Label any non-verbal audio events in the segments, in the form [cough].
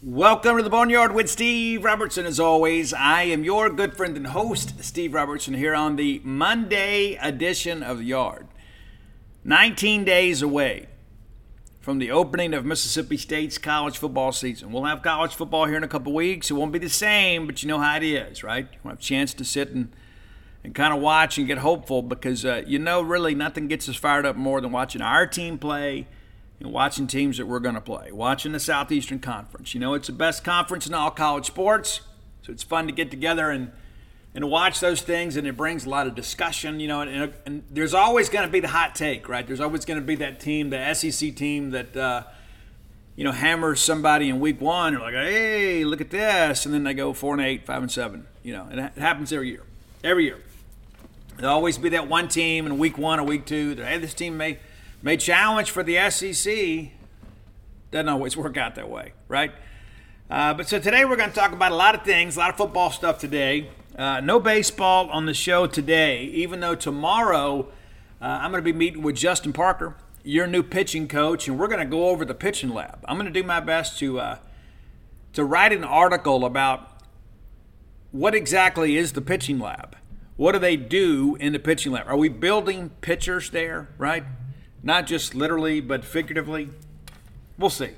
Welcome to the Boneyard with Steve Robertson. As always, I am your good friend and host, Steve Robertson, here on the Monday edition of the Yard. 19 days away from the opening of Mississippi State's college football season. We'll have college football here in a couple weeks. It won't be the same, but you know how it is, right? You'll have a chance to sit and, and kind of watch and get hopeful because uh, you know really nothing gets us fired up more than watching our team play – watching teams that we're going to play, watching the Southeastern Conference. You know, it's the best conference in all college sports, so it's fun to get together and and watch those things, and it brings a lot of discussion. You know, and, and there's always going to be the hot take, right? There's always going to be that team, the SEC team that. Uh, you know, hammers somebody in week one. They're like, "Hey, look at this," and then they go four and eight, five and seven. You know, it happens every year. Every year, there'll always be that one team in week one or week two. That hey, this team may may challenge for the SEC. Doesn't always work out that way, right? Uh, but so today we're going to talk about a lot of things, a lot of football stuff today. Uh, no baseball on the show today, even though tomorrow uh, I'm going to be meeting with Justin Parker, your new pitching coach, and we're going to go over the pitching lab. I'm going to do my best to uh, to write an article about what exactly is the pitching lab. What do they do in the pitching lab? Are we building pitchers there, right? Not just literally, but figuratively. We'll see.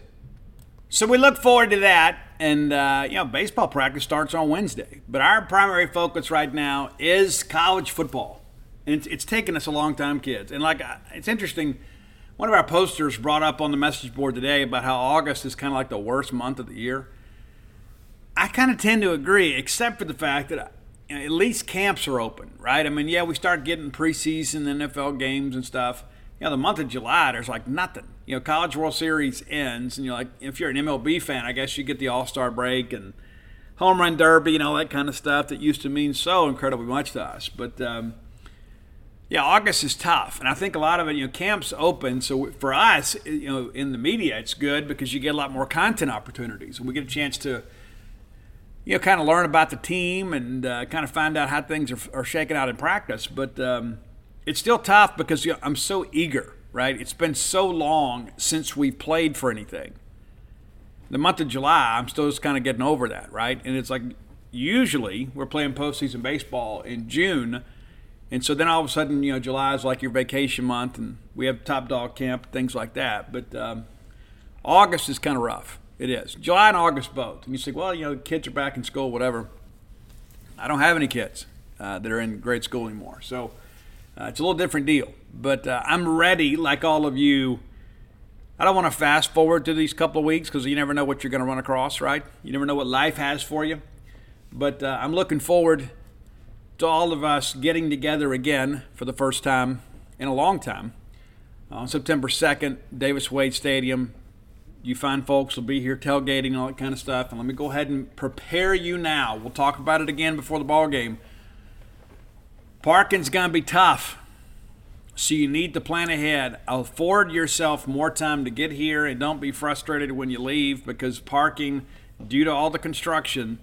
So we look forward to that. And, uh, you know, baseball practice starts on Wednesday. But our primary focus right now is college football. And it's, it's taken us a long time, kids. And, like, it's interesting. One of our posters brought up on the message board today about how August is kind of like the worst month of the year. I kind of tend to agree, except for the fact that you know, at least camps are open, right? I mean, yeah, we start getting preseason NFL games and stuff you know, the month of July, there's like nothing. You know, College World Series ends, and you're like, if you're an MLB fan, I guess you get the All Star break and home run derby and all that kind of stuff that used to mean so incredibly much to us. But um, yeah, August is tough, and I think a lot of it, you know, camps open. So for us, you know, in the media, it's good because you get a lot more content opportunities, and we get a chance to. You know, kind of learn about the team and uh, kind of find out how things are, are shaking out in practice. But um, it's still tough because you know, I'm so eager, right? It's been so long since we've played for anything. The month of July, I'm still just kind of getting over that, right? And it's like usually we're playing postseason baseball in June. And so then all of a sudden, you know, July is like your vacation month, and we have top dog camp, things like that. But um, August is kind of rough. It is. July and August both. And you say, well, you know, kids are back in school, whatever. I don't have any kids uh, that are in grade school anymore. So uh, it's a little different deal, but uh, I'm ready, like all of you. I don't want to fast forward to these couple of weeks because you never know what you're going to run across, right? You never know what life has for you. But uh, I'm looking forward to all of us getting together again for the first time in a long time on September 2nd, Davis Wade Stadium. You fine folks will be here tailgating, all that kind of stuff. And let me go ahead and prepare you now. We'll talk about it again before the ball game Parking's going to be tough. So you need to plan ahead. Afford yourself more time to get here and don't be frustrated when you leave because parking, due to all the construction,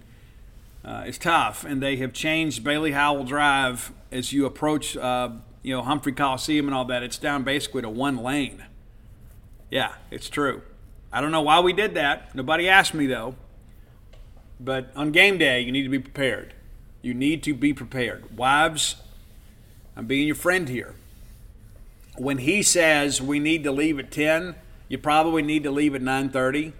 uh, is tough. And they have changed Bailey Howell Drive as you approach, uh, you know, Humphrey Coliseum and all that. It's down basically to one lane. Yeah, it's true. I don't know why we did that. Nobody asked me though. But on game day, you need to be prepared. You need to be prepared. Wives, I'm being your friend here. When he says we need to leave at 10, you probably need to leave at 9:30.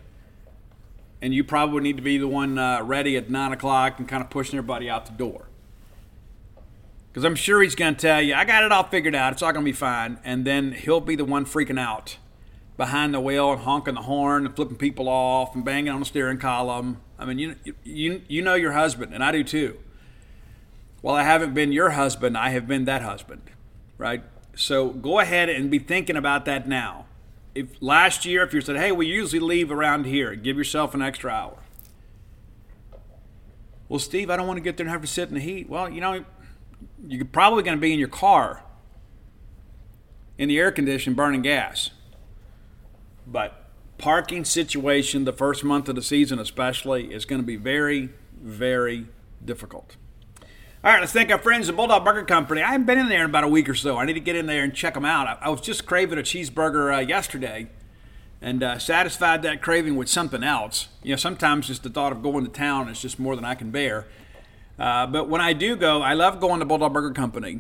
and you probably need to be the one uh, ready at nine o'clock and kind of pushing everybody out the door. Because I'm sure he's going to tell you, I got it all figured out. It's all going to be fine. And then he'll be the one freaking out behind the wheel and honking the horn and flipping people off and banging on the steering column. I mean, you, you, you know your husband, and I do too. Well, I haven't been your husband, I have been that husband, right? So go ahead and be thinking about that now. If last year, if you said, "Hey, we usually leave around here," give yourself an extra hour. Well, Steve, I don't want to get there and have to sit in the heat. Well, you know, you're probably going to be in your car in the air condition burning gas. But parking situation the first month of the season especially is going to be very very difficult all right let's thank our friends at bulldog burger company i haven't been in there in about a week or so i need to get in there and check them out i, I was just craving a cheeseburger uh, yesterday and uh, satisfied that craving with something else you know sometimes just the thought of going to town is just more than i can bear uh, but when i do go i love going to bulldog burger company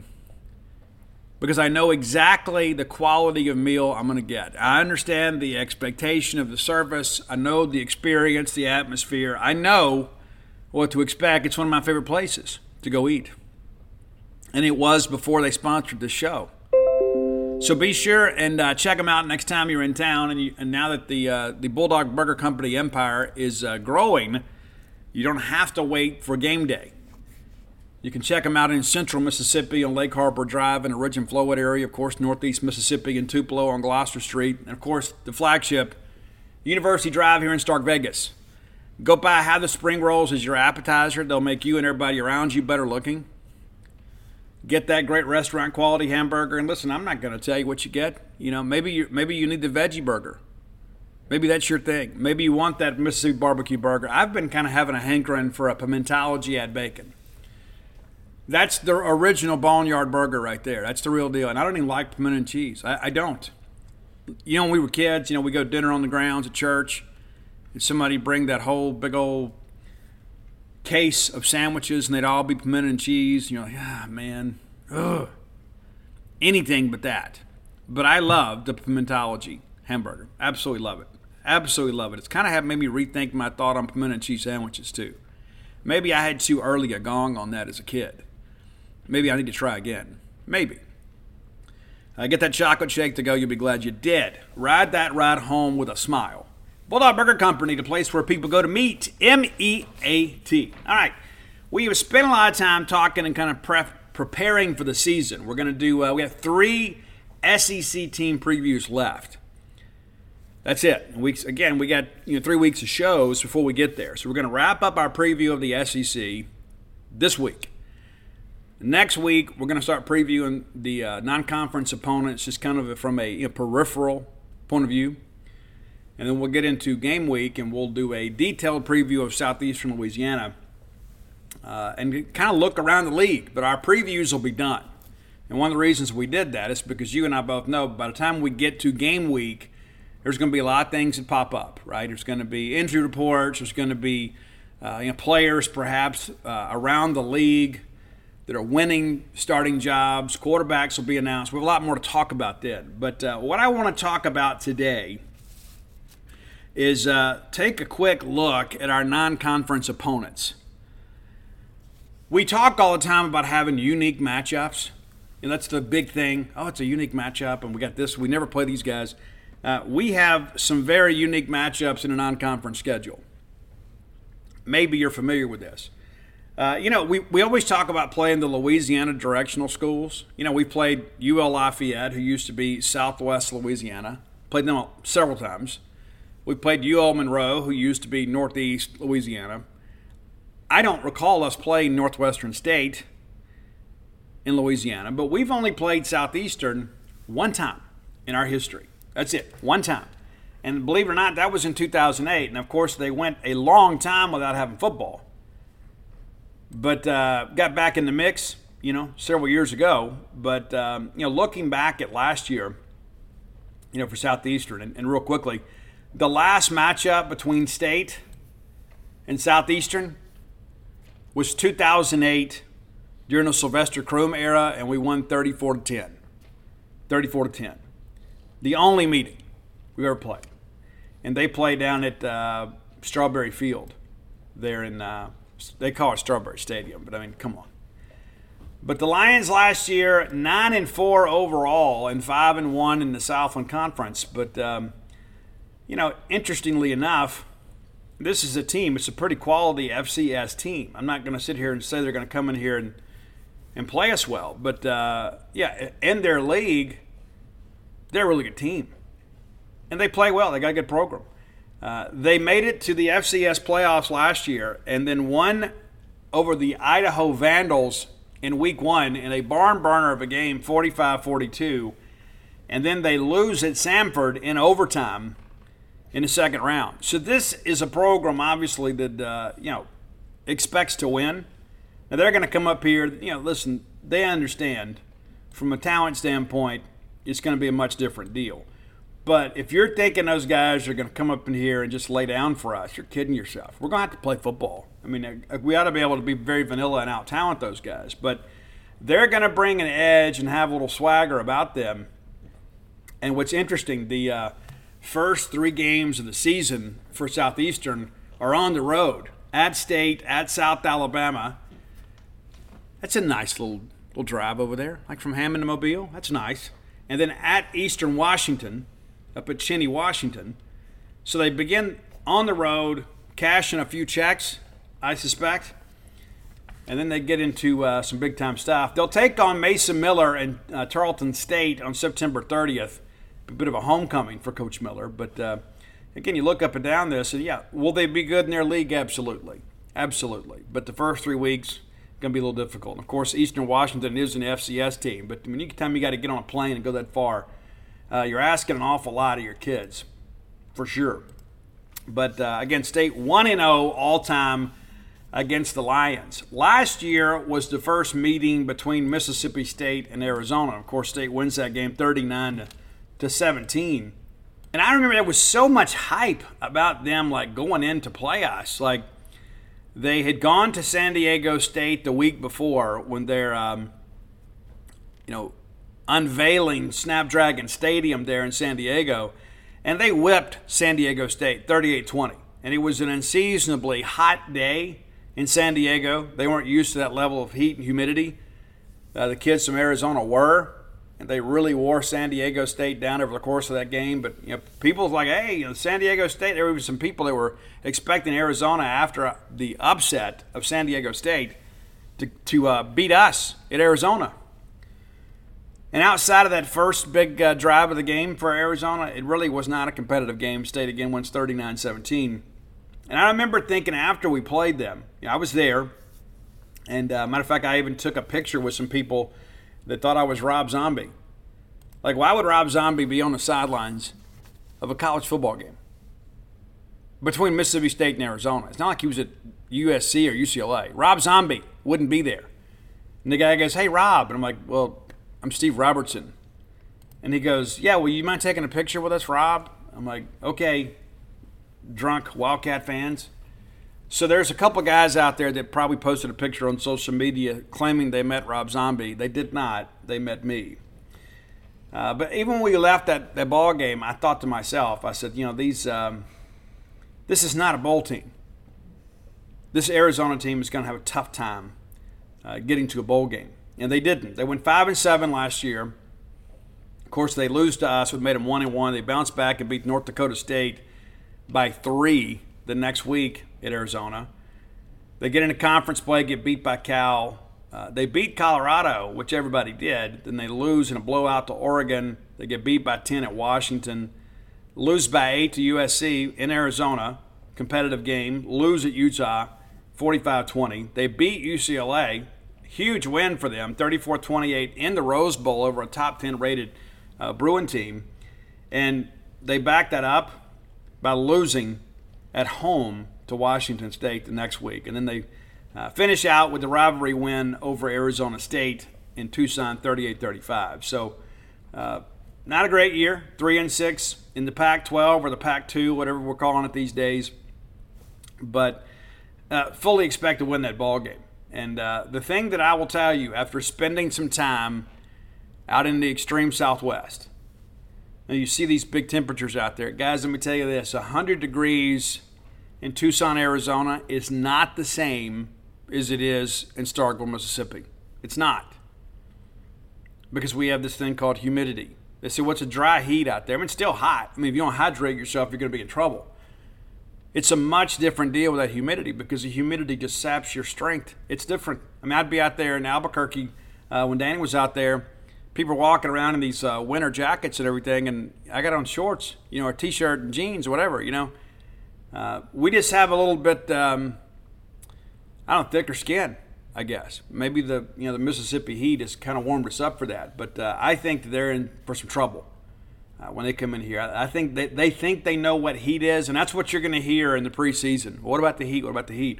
because I know exactly the quality of meal I'm going to get. I understand the expectation of the service. I know the experience, the atmosphere. I know what to expect. It's one of my favorite places to go eat. And it was before they sponsored the show. So be sure and uh, check them out next time you're in town. And, you, and now that the uh, the Bulldog Burger Company empire is uh, growing, you don't have to wait for game day. You can check them out in central Mississippi on Lake Harbor Drive in the Ridge and Flowwood area, of course, northeast Mississippi in Tupelo on Gloucester Street, and of course, the flagship, University Drive here in Stark Vegas. Go by have the spring rolls as your appetizer. They'll make you and everybody around you better looking. Get that great restaurant quality hamburger. And listen, I'm not going to tell you what you get. You know, maybe you maybe you need the veggie burger. Maybe that's your thing. Maybe you want that Mississippi barbecue burger. I've been kind of having a hankering for a pimentology add bacon. That's the original Boneyard burger right there. That's the real deal. And I don't even like pimento cheese. I, I don't. You know, when we were kids, you know, we go dinner on the grounds at church, somebody bring that whole big old case of sandwiches, and they'd all be pimento and cheese. You're like, ah, man, ugh. Anything but that. But I love the pimentology hamburger. Absolutely love it. Absolutely love it. It's kind of made me rethink my thought on pimento and cheese sandwiches too. Maybe I had too early a gong on that as a kid. Maybe I need to try again. Maybe. Uh, get that chocolate shake to go. You'll be glad you did. Ride that ride home with a smile. Bulldog Burger Company, the place where people go to meet. M E A T. All right. We have spent a lot of time talking and kind of pref- preparing for the season. We're going to do, uh, we have three SEC team previews left. That's it. Weeks again, we got you know three weeks of shows before we get there. So we're going to wrap up our preview of the SEC this week. Next week, we're going to start previewing the uh, non conference opponents just kind of from a you know, peripheral point of view. And then we'll get into game week and we'll do a detailed preview of Southeastern Louisiana uh, and kind of look around the league. But our previews will be done. And one of the reasons we did that is because you and I both know by the time we get to game week, there's going to be a lot of things that pop up, right? There's going to be injury reports, there's going to be uh, you know, players perhaps uh, around the league that are winning starting jobs. Quarterbacks will be announced. We have a lot more to talk about then. But uh, what I want to talk about today is uh, take a quick look at our non conference opponents. We talk all the time about having unique matchups. And that's the big thing. Oh, it's a unique matchup, and we got this. We never play these guys. Uh, we have some very unique matchups in a non conference schedule. Maybe you're familiar with this. Uh, you know, we, we always talk about playing the Louisiana directional schools. You know, we played UL Lafayette, who used to be Southwest Louisiana, played them several times. We played UL Monroe, who used to be Northeast Louisiana. I don't recall us playing Northwestern State in Louisiana, but we've only played Southeastern one time in our history. That's it, one time. And believe it or not, that was in 2008. And of course, they went a long time without having football but uh, got back in the mix, you know, several years ago. But um, you know, looking back at last year, you know, for Southeastern, and, and real quickly, the last matchup between State and Southeastern was 2008 during the Sylvester Croom era, and we won 34 to 10. 34 to 10. The only meeting we ever played, and they played down at uh, Strawberry Field there in, uh, they call it Strawberry Stadium, but I mean, come on. But the Lions last year, 9 and 4 overall and 5 and 1 in the Southland Conference. But, um, you know, interestingly enough, this is a team, it's a pretty quality FCS team. I'm not going to sit here and say they're going to come in here and, and play us well. But, uh, yeah, in their league, they're a really good team. And they play well, they got a good program. Uh, they made it to the FCS playoffs last year and then won over the Idaho Vandals in week one in a barn burner of a game, 45 42. And then they lose at Samford in overtime in the second round. So this is a program, obviously, that, uh, you know, expects to win. Now they're going to come up here, you know, listen, they understand from a talent standpoint, it's going to be a much different deal. But if you're thinking those guys are going to come up in here and just lay down for us, you're kidding yourself. We're going to have to play football. I mean, uh, we ought to be able to be very vanilla and out talent those guys. But they're going to bring an edge and have a little swagger about them. And what's interesting, the uh, first three games of the season for Southeastern are on the road at State, at South Alabama. That's a nice little little drive over there, like from Hammond to Mobile. That's nice. And then at Eastern Washington up at Cheney, Washington. So they begin on the road, cashing a few checks, I suspect, and then they get into uh, some big time stuff. They'll take on Mason Miller and uh, Tarleton State on September 30th. A bit of a homecoming for Coach Miller, but uh, again, you look up and down this, and yeah, will they be good in their league? Absolutely, absolutely. But the first three weeks going to be a little difficult. And of course, Eastern Washington is an FCS team, but when you time you got to get on a plane and go that far, uh, you're asking an awful lot of your kids, for sure. But uh, again, State 1 0 all time against the Lions. Last year was the first meeting between Mississippi State and Arizona. Of course, State wins that game 39 to 17. And I remember there was so much hype about them like going into playoffs. Like they had gone to San Diego State the week before when they're, um, you know, unveiling Snapdragon Stadium there in San Diego, and they whipped San Diego State 38 20. And it was an unseasonably hot day in San Diego. They weren't used to that level of heat and humidity. Uh, the kids from Arizona were, and they really wore San Diego State down over the course of that game. But you know, people was like, "Hey, you know, San Diego State." There were some people that were expecting Arizona after the upset of San Diego State to to uh, beat us at Arizona. And outside of that first big uh, drive of the game for Arizona, it really was not a competitive game. State again wins 39 17. And I remember thinking after we played them, you know, I was there. And uh, matter of fact, I even took a picture with some people that thought I was Rob Zombie. Like, why would Rob Zombie be on the sidelines of a college football game between Mississippi State and Arizona? It's not like he was at USC or UCLA. Rob Zombie wouldn't be there. And the guy goes, Hey, Rob. And I'm like, Well, I'm Steve Robertson. And he goes, Yeah, well, you mind taking a picture with us, Rob? I'm like, Okay, drunk Wildcat fans. So there's a couple guys out there that probably posted a picture on social media claiming they met Rob Zombie. They did not. They met me. Uh, but even when we left that, that ball game, I thought to myself, I said, you know, these, um, this is not a bowl team. This Arizona team is going to have a tough time uh, getting to a bowl game and they didn't. They went five and seven last year. Of course, they lose to us, which made them one and one. They bounced back and beat North Dakota State by three the next week at Arizona. They get into conference play, get beat by Cal. Uh, they beat Colorado, which everybody did. Then they lose in a blowout to Oregon. They get beat by 10 at Washington. Lose by 8 to USC in Arizona, competitive game. Lose at Utah, 45 20. They beat UCLA, huge win for them 34 28 in the Rose Bowl over a top 10 rated uh, Bruin team. And they backed that up by losing at home to Washington State the next week. And then they uh, finish out with the rivalry win over Arizona State in Tucson 38 35. So, uh, not a great year. 3 and 6 in the Pac 12 or the Pac 2, whatever we're calling it these days. But uh, fully expect to win that ball game. And uh, the thing that I will tell you after spending some time out in the extreme southwest, now you see these big temperatures out there. Guys, let me tell you this 100 degrees in Tucson, Arizona is not the same as it is in Starkville, Mississippi. It's not. Because we have this thing called humidity. They say, what's a dry heat out there? I mean, it's still hot. I mean, if you don't hydrate yourself, you're going to be in trouble. It's a much different deal with that humidity because the humidity just saps your strength. It's different. I mean, I'd be out there in Albuquerque uh, when Danny was out there. People were walking around in these uh, winter jackets and everything, and I got on shorts, you know, a t-shirt and jeans, whatever, you know. Uh, we just have a little bit, um, I don't know, thicker skin, I guess. Maybe the you know the Mississippi heat has kind of warmed us up for that, but uh, I think they're in for some trouble uh, when they come in here. I, I, think they, they think they know what heat is, and that's what you're going to hear in the preseason. What about the heat? What about the heat?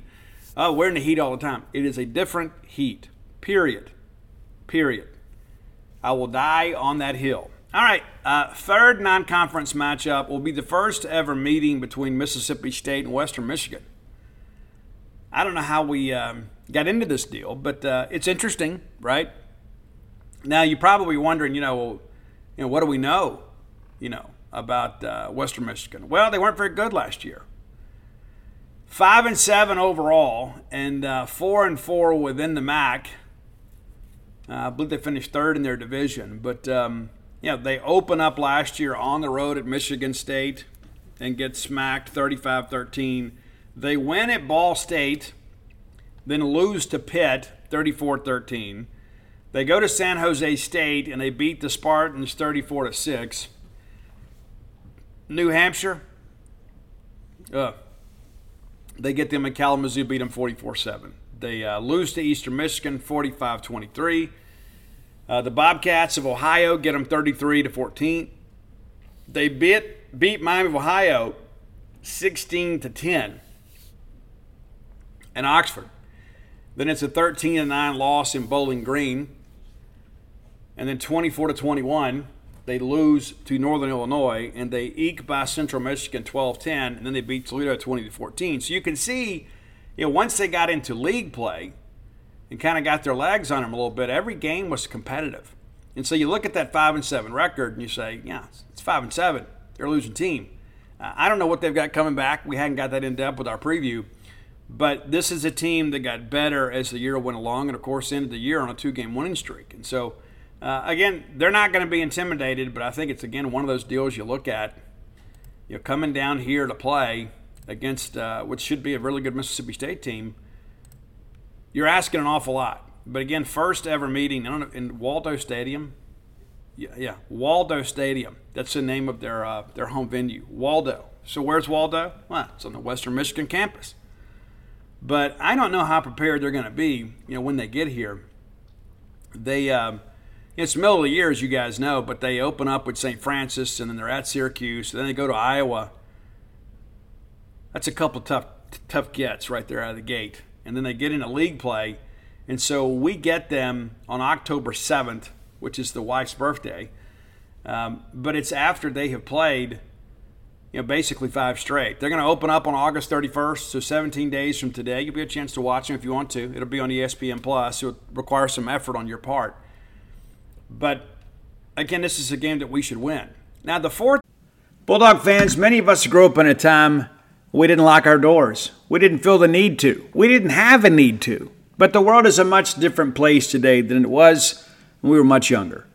Oh, we're in the heat all the time. It is a different heat. Period. Period. I will die on that hill. All right, uh, third non conference matchup will be the first ever meeting between Mississippi State and Western Michigan. I don't know how we um, got into this deal, but uh, it's interesting, right? Now, you're probably wondering, you know, well, you know, what do we know, you know, about uh, Western Michigan? Well, they weren't very good last year. Five and seven overall, and uh, four and four within the MAC. Uh, I believe they finished third in their division, but um, you know, they open up last year on the road at Michigan State and get smacked 35 13. They win at Ball State, then lose to Pitt 34 13. They go to San Jose State and they beat the Spartans 34 6. New Hampshire, uh, they get them in Kalamazoo, beat them 44 7. They uh, lose to Eastern Michigan 45 23. Uh, the Bobcats of Ohio get them 33 to 14. They beat beat Miami of Ohio 16 to 10. And Oxford. Then it's a 13 to 9 loss in Bowling Green. And then 24 to 21, they lose to Northern Illinois and they eke by Central Michigan 12-10 and then they beat Toledo 20 to 14. So you can see, you know, once they got into league play, and kind of got their legs on them a little bit, every game was competitive. And so you look at that five and seven record and you say, yeah, it's five and seven. They're a losing team. Uh, I don't know what they've got coming back. We hadn't got that in depth with our preview, but this is a team that got better as the year went along, and of course ended the year on a two-game winning streak. And so, uh, again, they're not going to be intimidated, but I think it's again one of those deals you look at. You're coming down here to play against uh, what should be a really good Mississippi State team you're asking an awful lot. But again, first ever meeting in Waldo Stadium. Yeah, yeah, Waldo Stadium. That's the name of their uh, their home venue, Waldo. So where's Waldo? Well, it's on the Western Michigan campus. But I don't know how prepared they're going to be. You know, when they get here, they um, it's the middle of the year, as you guys know, but they open up with St. Francis, and then they're at Syracuse, and then they go to Iowa. That's a couple tough tough gets right there out of the gate and then they get into league play. And so we get them on October 7th, which is the wife's birthday. Um, but it's after they have played, you know, basically five straight. They're going to open up on August 31st, so 17 days from today. You'll be a chance to watch them if you want to. It'll be on ESPN Plus. So it requires some effort on your part. But again, this is a game that we should win. Now, the fourth. Bulldog fans, many of us grew up in a time we didn't lock our doors. We didn't feel the need to. We didn't have a need to. But the world is a much different place today than it was when we were much younger.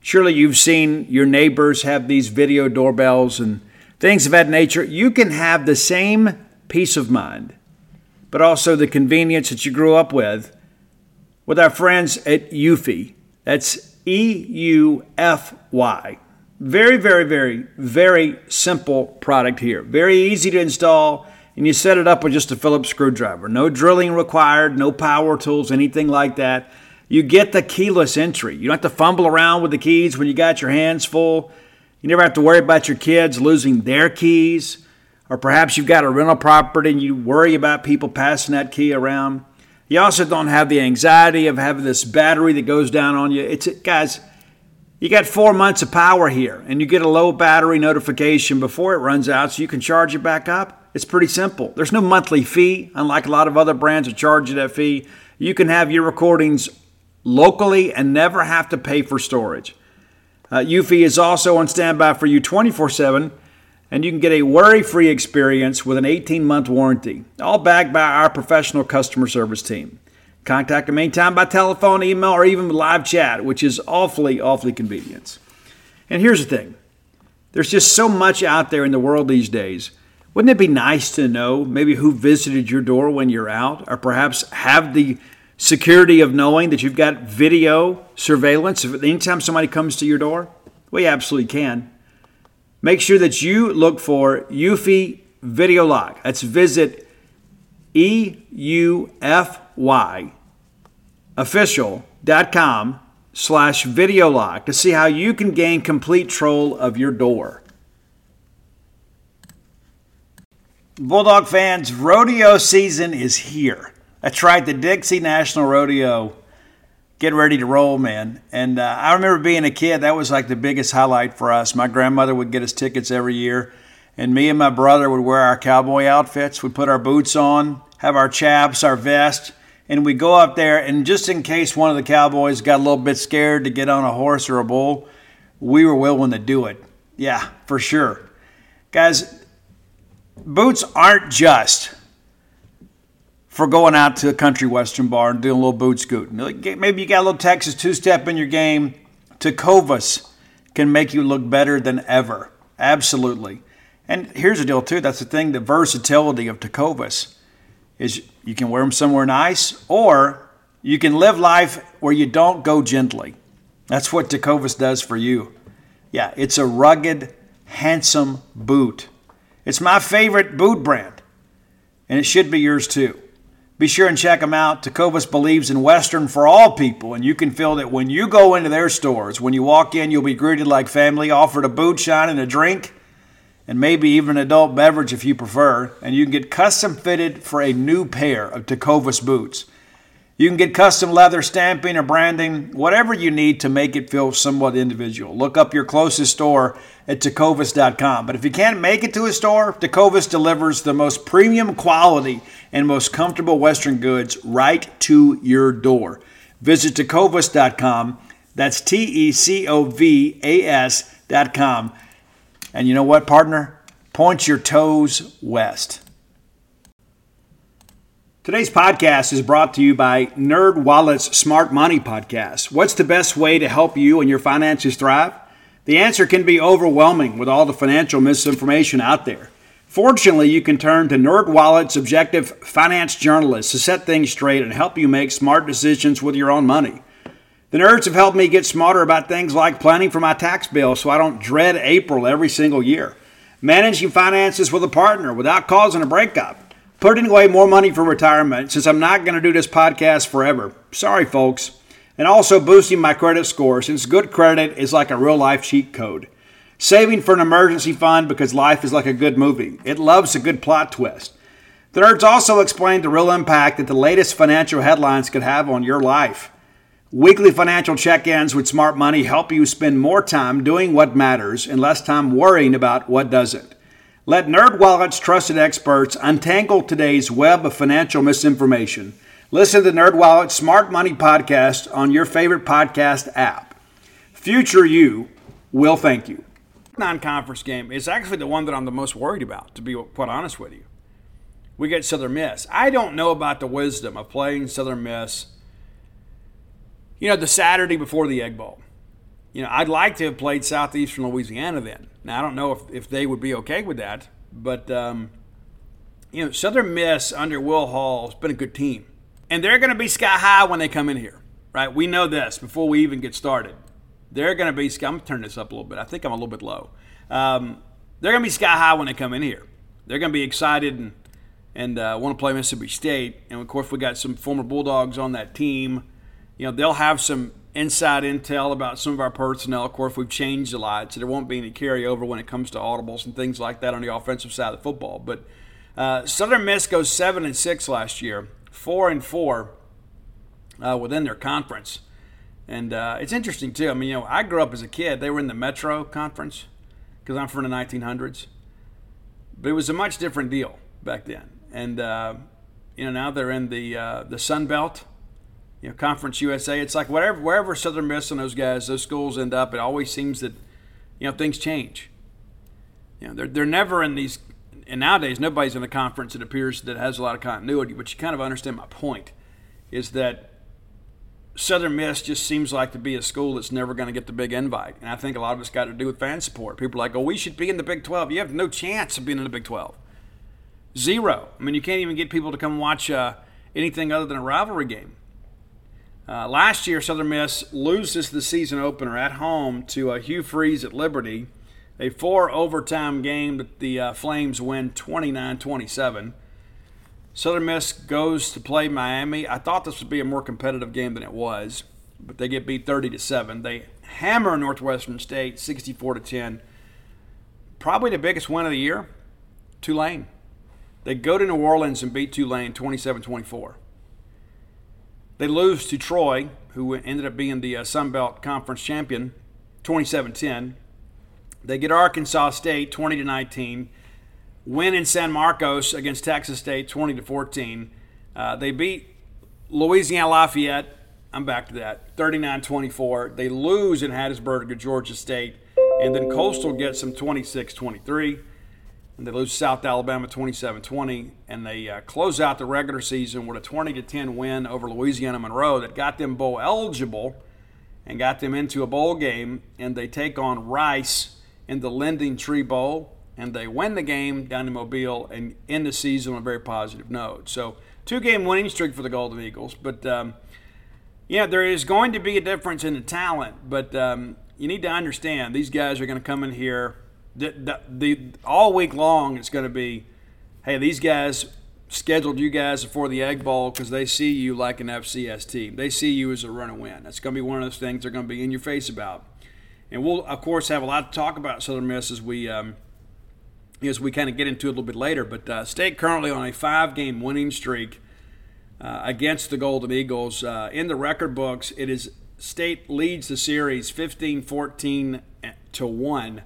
Surely you've seen your neighbors have these video doorbells and things of that nature. You can have the same peace of mind, but also the convenience that you grew up with with our friends at Eufy. That's E U F Y. Very, very, very, very simple product here. Very easy to install, and you set it up with just a Phillips screwdriver. No drilling required, no power tools, anything like that. You get the keyless entry. You don't have to fumble around with the keys when you got your hands full. You never have to worry about your kids losing their keys. Or perhaps you've got a rental property and you worry about people passing that key around. You also don't have the anxiety of having this battery that goes down on you. It's guys, you got four months of power here, and you get a low battery notification before it runs out so you can charge it back up. It's pretty simple. There's no monthly fee, unlike a lot of other brands that charge you that fee. You can have your recordings locally and never have to pay for storage. Uh, is also on standby for you 24 7. and you can get a worry free experience with an 18 month warranty, all backed by our professional customer service team. Contact them anytime by telephone, email, or even live chat, which is awfully, awfully convenient. And here's the thing there's just so much out there in the world these days. Wouldn't it be nice to know maybe who visited your door when you're out, or perhaps have the security of knowing that you've got video surveillance anytime somebody comes to your door? We absolutely can. Make sure that you look for Eufy Video Lock. That's visit E U F Y official.com slash video lock to see how you can gain complete control of your door. Bulldog fans, rodeo season is here. That's right, the Dixie National Rodeo. Get ready to roll, man. And uh, I remember being a kid, that was like the biggest highlight for us. My grandmother would get us tickets every year, and me and my brother would wear our cowboy outfits. We'd put our boots on, have our chaps, our vest, and we go up there. And just in case one of the cowboys got a little bit scared to get on a horse or a bull, we were willing to do it. Yeah, for sure. Guys, boots aren't just for going out to a country western bar and doing a little boot scooting. Maybe you got a little Texas two step in your game. Tecovas can make you look better than ever. Absolutely. And here's the deal, too. That's the thing the versatility of Tecovas is you can wear them somewhere nice or you can live life where you don't go gently. That's what Tecovas does for you. Yeah, it's a rugged, handsome boot. It's my favorite boot brand, and it should be yours too. Be sure and check them out. Tecovas believes in Western for all people, and you can feel that when you go into their stores. When you walk in, you'll be greeted like family, offered a boot shine and a drink, and maybe even an adult beverage if you prefer. And you can get custom fitted for a new pair of Tecovas boots. You can get custom leather stamping or branding, whatever you need to make it feel somewhat individual. Look up your closest store at tecovas.com. But if you can't make it to a store, Tecovas delivers the most premium quality and most comfortable Western goods right to your door. Visit tecovas.com. That's T E C O V A S.com. And you know what, partner? Point your toes west. Today's podcast is brought to you by NerdWallet's Smart Money Podcast. What's the best way to help you and your finances thrive? The answer can be overwhelming with all the financial misinformation out there. Fortunately, you can turn to NerdWallet's objective finance journalists to set things straight and help you make smart decisions with your own money. The nerds have helped me get smarter about things like planning for my tax bill so I don't dread April every single year, managing finances with a partner without causing a breakup putting away more money for retirement since I'm not going to do this podcast forever. Sorry, folks. And also boosting my credit score since good credit is like a real life cheat code. Saving for an emergency fund because life is like a good movie. It loves a good plot twist. The nerds also explained the real impact that the latest financial headlines could have on your life. Weekly financial check ins with smart money help you spend more time doing what matters and less time worrying about what doesn't. Let NerdWallet's trusted experts untangle today's web of financial misinformation. Listen to NerdWallet's Smart Money podcast on your favorite podcast app. Future you will thank you. Non-conference game is actually the one that I'm the most worried about, to be quite honest with you. We get Southern Miss. I don't know about the wisdom of playing Southern Miss. You know, the Saturday before the Egg Bowl. You know, I'd like to have played Southeastern Louisiana then. Now, I don't know if, if they would be okay with that, but, um, you know, Southern Miss under Will Hall has been a good team. And they're going to be sky high when they come in here, right? We know this before we even get started. They're going to be sky. I'm going to turn this up a little bit. I think I'm a little bit low. Um, they're going to be sky high when they come in here. They're going to be excited and, and uh, want to play Mississippi State. And of course, we got some former Bulldogs on that team. You know, they'll have some inside intel about some of our personnel. Of course, we've changed a lot, so there won't be any carryover when it comes to audibles and things like that on the offensive side of the football. But uh, Southern Miss goes seven and six last year, four and four uh, within their conference, and uh, it's interesting too. I mean, you know, I grew up as a kid; they were in the Metro Conference because I'm from the 1900s, but it was a much different deal back then, and uh, you know now they're in the uh, the Sun Belt you know, Conference USA. It's like whatever wherever Southern Miss and those guys, those schools end up, it always seems that you know things change. You know, they're they're never in these. And nowadays, nobody's in a conference that appears that has a lot of continuity. But you kind of understand my point, is that Southern Miss just seems like to be a school that's never going to get the big invite. And I think a lot of it's got to do with fan support. People are like, oh, we should be in the Big 12. You have no chance of being in the Big 12. Zero. I mean, you can't even get people to come watch uh, anything other than a rivalry game. Uh, last year, Southern Miss loses the season opener at home to uh, Hugh Freeze at Liberty, a four overtime game that the uh, Flames win 29 27. Southern Miss goes to play Miami. I thought this would be a more competitive game than it was, but they get beat 30 to 7. They hammer Northwestern State 64 to 10. Probably the biggest win of the year, Tulane. They go to New Orleans and beat Tulane 27 24. They lose to Troy, who ended up being the uh, Sun Belt Conference champion, 27 10. They get Arkansas State 20 to 19 win in San Marcos against Texas State 20 to 14. Uh, they beat Louisiana Lafayette. I'm back to that 39 24. They lose in Hattiesburg to Georgia State. And then Coastal gets them 26 23. And they lose South Alabama 27 20. And they uh, close out the regular season with a 20 10 win over Louisiana Monroe that got them bowl eligible and got them into a bowl game. And they take on Rice in the LendingTree Bowl and they win the game down in Mobile and end the season on a very positive note. So, two game winning streak for the Golden Eagles. But, um, yeah, there is going to be a difference in the talent, but um, you need to understand these guys are going to come in here. The, the, the, all week long, it's going to be, hey, these guys scheduled you guys for the Egg Bowl because they see you like an FCS team. They see you as a run and win. That's going to be one of those things they're going to be in your face about. And we'll, of course, have a lot to talk about Southern Miss as we um, as we kind of get into it a little bit later. But uh, State currently on a five game winning streak uh, against the Golden Eagles. Uh, in the record books, it is State leads the series 15 14 to 1.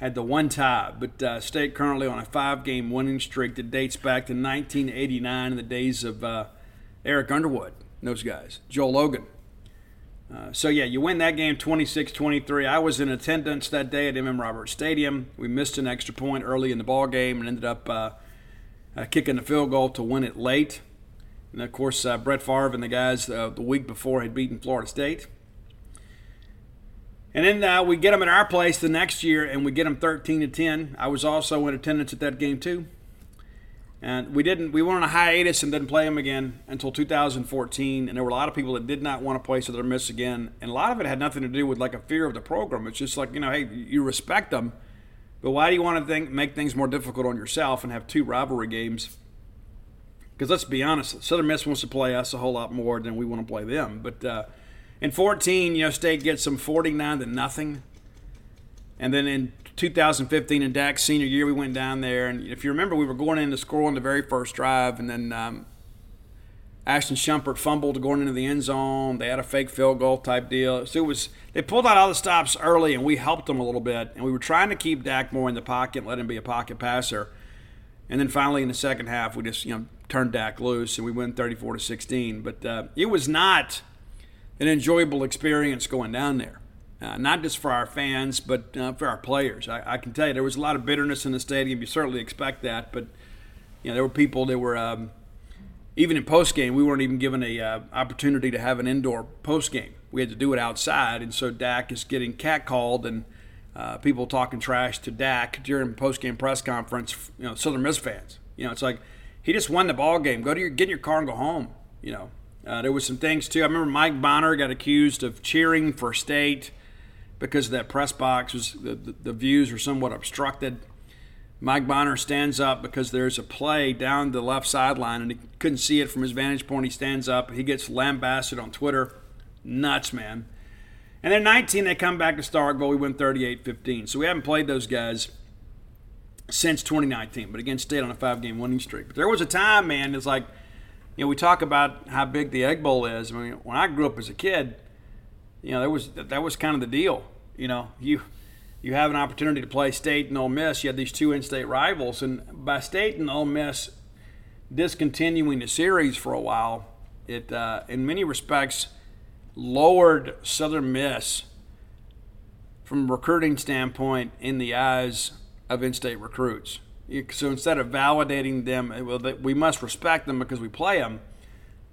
Had the one tie, but uh, State currently on a five game winning streak that dates back to 1989 in the days of uh, Eric Underwood, those guys, Joel Logan. Uh, so yeah, you win that game 26-23. I was in attendance that day at MM Roberts Stadium. We missed an extra point early in the ball game and ended up uh, uh, kicking the field goal to win it late. And of course, uh, Brett Favre and the guys the week before had beaten Florida State. And then we get them at our place the next year, and we get them 13 to 10. I was also in attendance at that game too. And we didn't. We went on a hiatus and didn't play them again until 2014. And there were a lot of people that did not want to play Southern Miss again. And a lot of it had nothing to do with like a fear of the program. It's just like you know, hey, you respect them, but why do you want to think, make things more difficult on yourself and have two rivalry games? Because let's be honest, Southern Miss wants to play us a whole lot more than we want to play them. But uh, in 14, you know, State gets some 49 to nothing. And then in 2015 in Dak's senior year, we went down there, and if you remember, we were going in to score on the very first drive, and then um, Ashton Shumpert fumbled going into the end zone. They had a fake field goal type deal. So it was they pulled out all the stops early, and we helped them a little bit, and we were trying to keep Dak more in the pocket, let him be a pocket passer. And then finally in the second half, we just you know turned Dak loose, and we win 34 to 16. But uh, it was not an enjoyable experience going down there uh, not just for our fans, but uh, for our players. I, I, can tell you there was a lot of bitterness in the stadium. You certainly expect that, but you know there were people that were um, even in post game. We weren't even given a uh, opportunity to have an indoor post game. We had to do it outside, and so Dak is getting catcalled and uh, people talking trash to Dak during post game press conference. You know, Southern Miss fans. You know, it's like he just won the ball game. Go to your get in your car and go home. You know. Uh, there was some things too. I remember Mike Bonner got accused of cheering for state because that press box was the, the, the views were somewhat obstructed. Mike Bonner stands up because there's a play down the left sideline and he couldn't see it from his vantage point. He stands up. He gets lambasted on Twitter. Nuts, man. And then 19, they come back to Starkville. We win 38 15. So we haven't played those guys since 2019, but again, stayed on a five game winning streak. But there was a time, man, it's like, you know, we talk about how big the Egg Bowl is. I mean, when I grew up as a kid, you know, that was that was kind of the deal. You know, you you have an opportunity to play State and Ole Miss. You had these two in-state rivals, and by State and Ole Miss discontinuing the series for a while, it uh, in many respects lowered Southern Miss from a recruiting standpoint in the eyes of in-state recruits. So instead of validating them, well, we must respect them because we play them.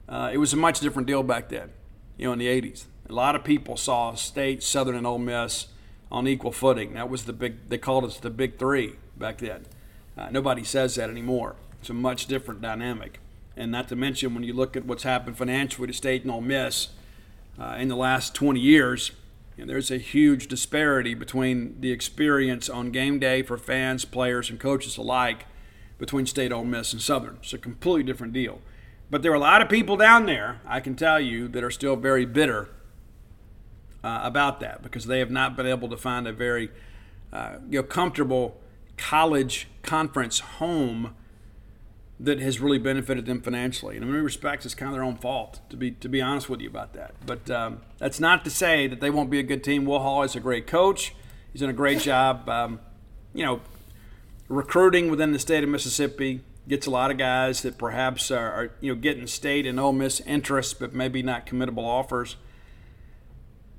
Uh, it was a much different deal back then, you know, in the '80s. A lot of people saw State, Southern, and Ole Miss on equal footing. That was the big. They called us the Big Three back then. Uh, nobody says that anymore. It's a much different dynamic. And not to mention, when you look at what's happened financially to State and Ole Miss uh, in the last 20 years, know, there's a huge disparity between the experience on game day for fans, players, and coaches alike between State, Ole Miss, and Southern. It's a completely different deal. But there are a lot of people down there, I can tell you, that are still very bitter uh, about that because they have not been able to find a very uh, you know, comfortable college conference home that has really benefited them financially. And in many respects, it's kind of their own fault, to be to be honest with you about that. But um, that's not to say that they won't be a good team. Will Hall is a great coach. He's done a great job, um, you know, recruiting within the state of Mississippi. Gets a lot of guys that perhaps are, are you know getting state and Ole Miss interest, but maybe not committable offers.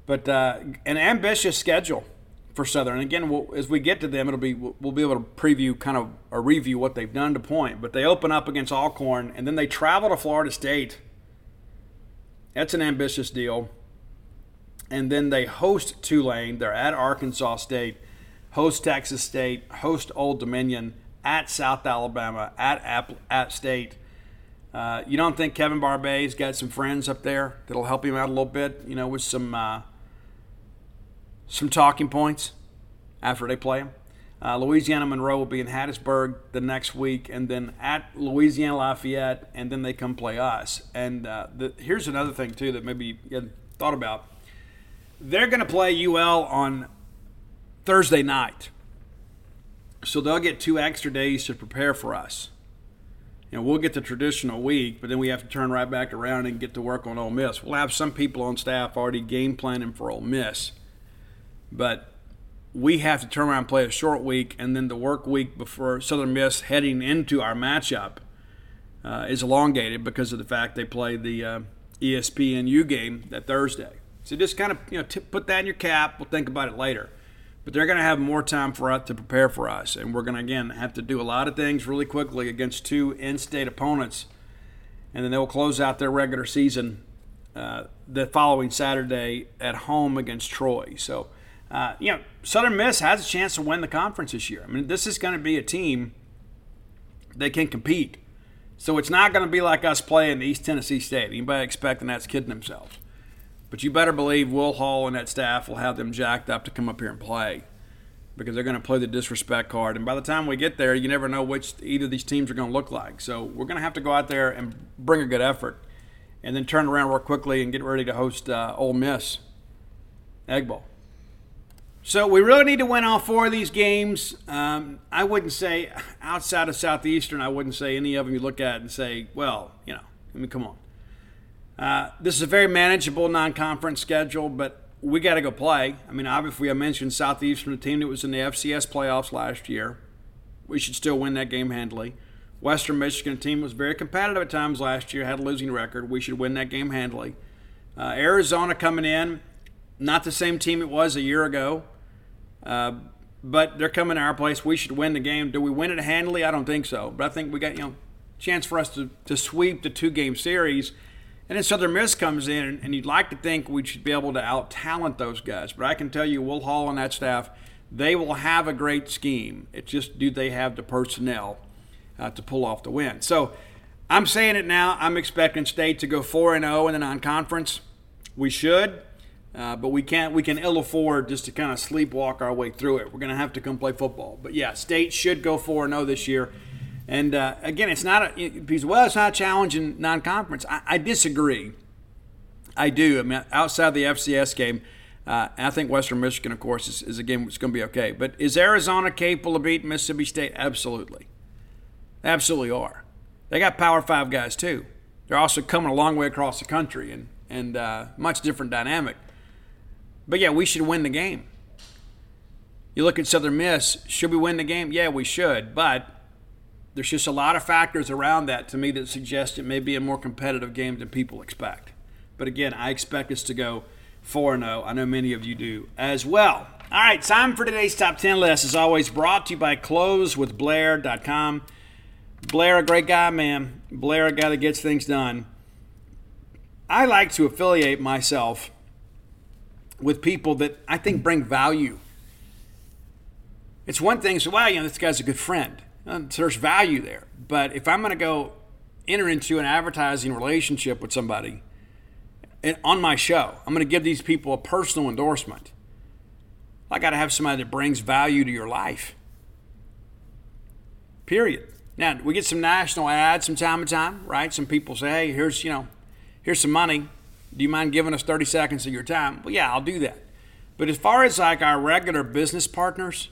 But uh, an ambitious schedule for Southern. And again, we'll, as we get to them, it'll be we'll be able to preview kind of a review what they've done to point. But they open up against Alcorn, and then they travel to Florida State. That's an ambitious deal. And then they host Tulane. They're at Arkansas State, host Texas State, host Old Dominion, at South Alabama, at at State. Uh, you don't think Kevin Barbay's got some friends up there that'll help him out a little bit, you know, with some uh, some talking points after they play them. Uh, Louisiana Monroe will be in Hattiesburg the next week, and then at Louisiana Lafayette, and then they come play us. And uh, the, here's another thing too that maybe you hadn't thought about. They're going to play UL on Thursday night, so they'll get two extra days to prepare for us. Know, we'll get the traditional week, but then we have to turn right back around and get to work on Ole Miss. We'll have some people on staff already game planning for Ole Miss. But we have to turn around and play a short week, and then the work week before Southern Miss heading into our matchup uh, is elongated because of the fact they play the uh, ESPNU game that Thursday. So just kind of you know t- put that in your cap. We'll think about it later. But they're going to have more time for us to prepare for us, and we're going to again have to do a lot of things really quickly against two in-state opponents, and then they'll close out their regular season uh, the following Saturday at home against Troy. So uh, you know, Southern Miss has a chance to win the conference this year. I mean, this is going to be a team that can compete. So it's not going to be like us playing East Tennessee State. Anybody expecting that's kidding themselves. But you better believe Will Hall and that staff will have them jacked up to come up here and play because they're going to play the disrespect card. And by the time we get there, you never know which either of these teams are going to look like. So we're going to have to go out there and bring a good effort and then turn around real quickly and get ready to host uh, Ole Miss Egg Bowl. So we really need to win all four of these games. Um, I wouldn't say outside of Southeastern, I wouldn't say any of them you look at and say, well, you know, I mean, come on. Uh, this is a very manageable non-conference schedule, but we got to go play. I mean, obviously, I mentioned Southeastern, the team that was in the FCS playoffs last year. We should still win that game handily. Western Michigan team was very competitive at times last year, had a losing record. We should win that game handily. Uh, Arizona coming in, not the same team it was a year ago. Uh, but they're coming to our place. We should win the game. Do we win it handily? I don't think so. But I think we got you know chance for us to, to sweep the two game series. And then Southern Miss comes in, and you'd like to think we should be able to out talent those guys. But I can tell you, Will Hall and that staff, they will have a great scheme. It's just do they have the personnel uh, to pull off the win? So I'm saying it now. I'm expecting State to go 4 and 0 in the non conference. We should. Uh, but we can't we can ill afford just to kind of sleepwalk our way through it. We're going to have to come play football. But yeah, state should go four and zero this year. And uh, again, it's not a because well, it's not in non-conference. I, I disagree. I do. I mean, outside the FCS game, uh, I think Western Michigan, of course, is, is a game that's going to be okay. But is Arizona capable of beating Mississippi State? Absolutely, absolutely are. They got Power Five guys too. They're also coming a long way across the country and and uh, much different dynamic. But yeah, we should win the game. You look at Southern Miss, should we win the game? Yeah, we should. But there's just a lot of factors around that to me that suggest it may be a more competitive game than people expect. But again, I expect us to go 4 0. I know many of you do as well. All right, time for today's top 10 list. As always, brought to you by closewithblair.com. Blair, a great guy, man. Blair, a guy that gets things done. I like to affiliate myself with people that I think bring value. It's one thing, so, wow, you know, this guy's a good friend. Uh, so there's value there. But if I'm going to go enter into an advertising relationship with somebody on my show, I'm going to give these people a personal endorsement. I got to have somebody that brings value to your life. Period. Now, we get some national ads from time to time, right? Some people say, hey, here's, you know, here's some money. Do you mind giving us 30 seconds of your time? Well, yeah, I'll do that. But as far as like our regular business partners,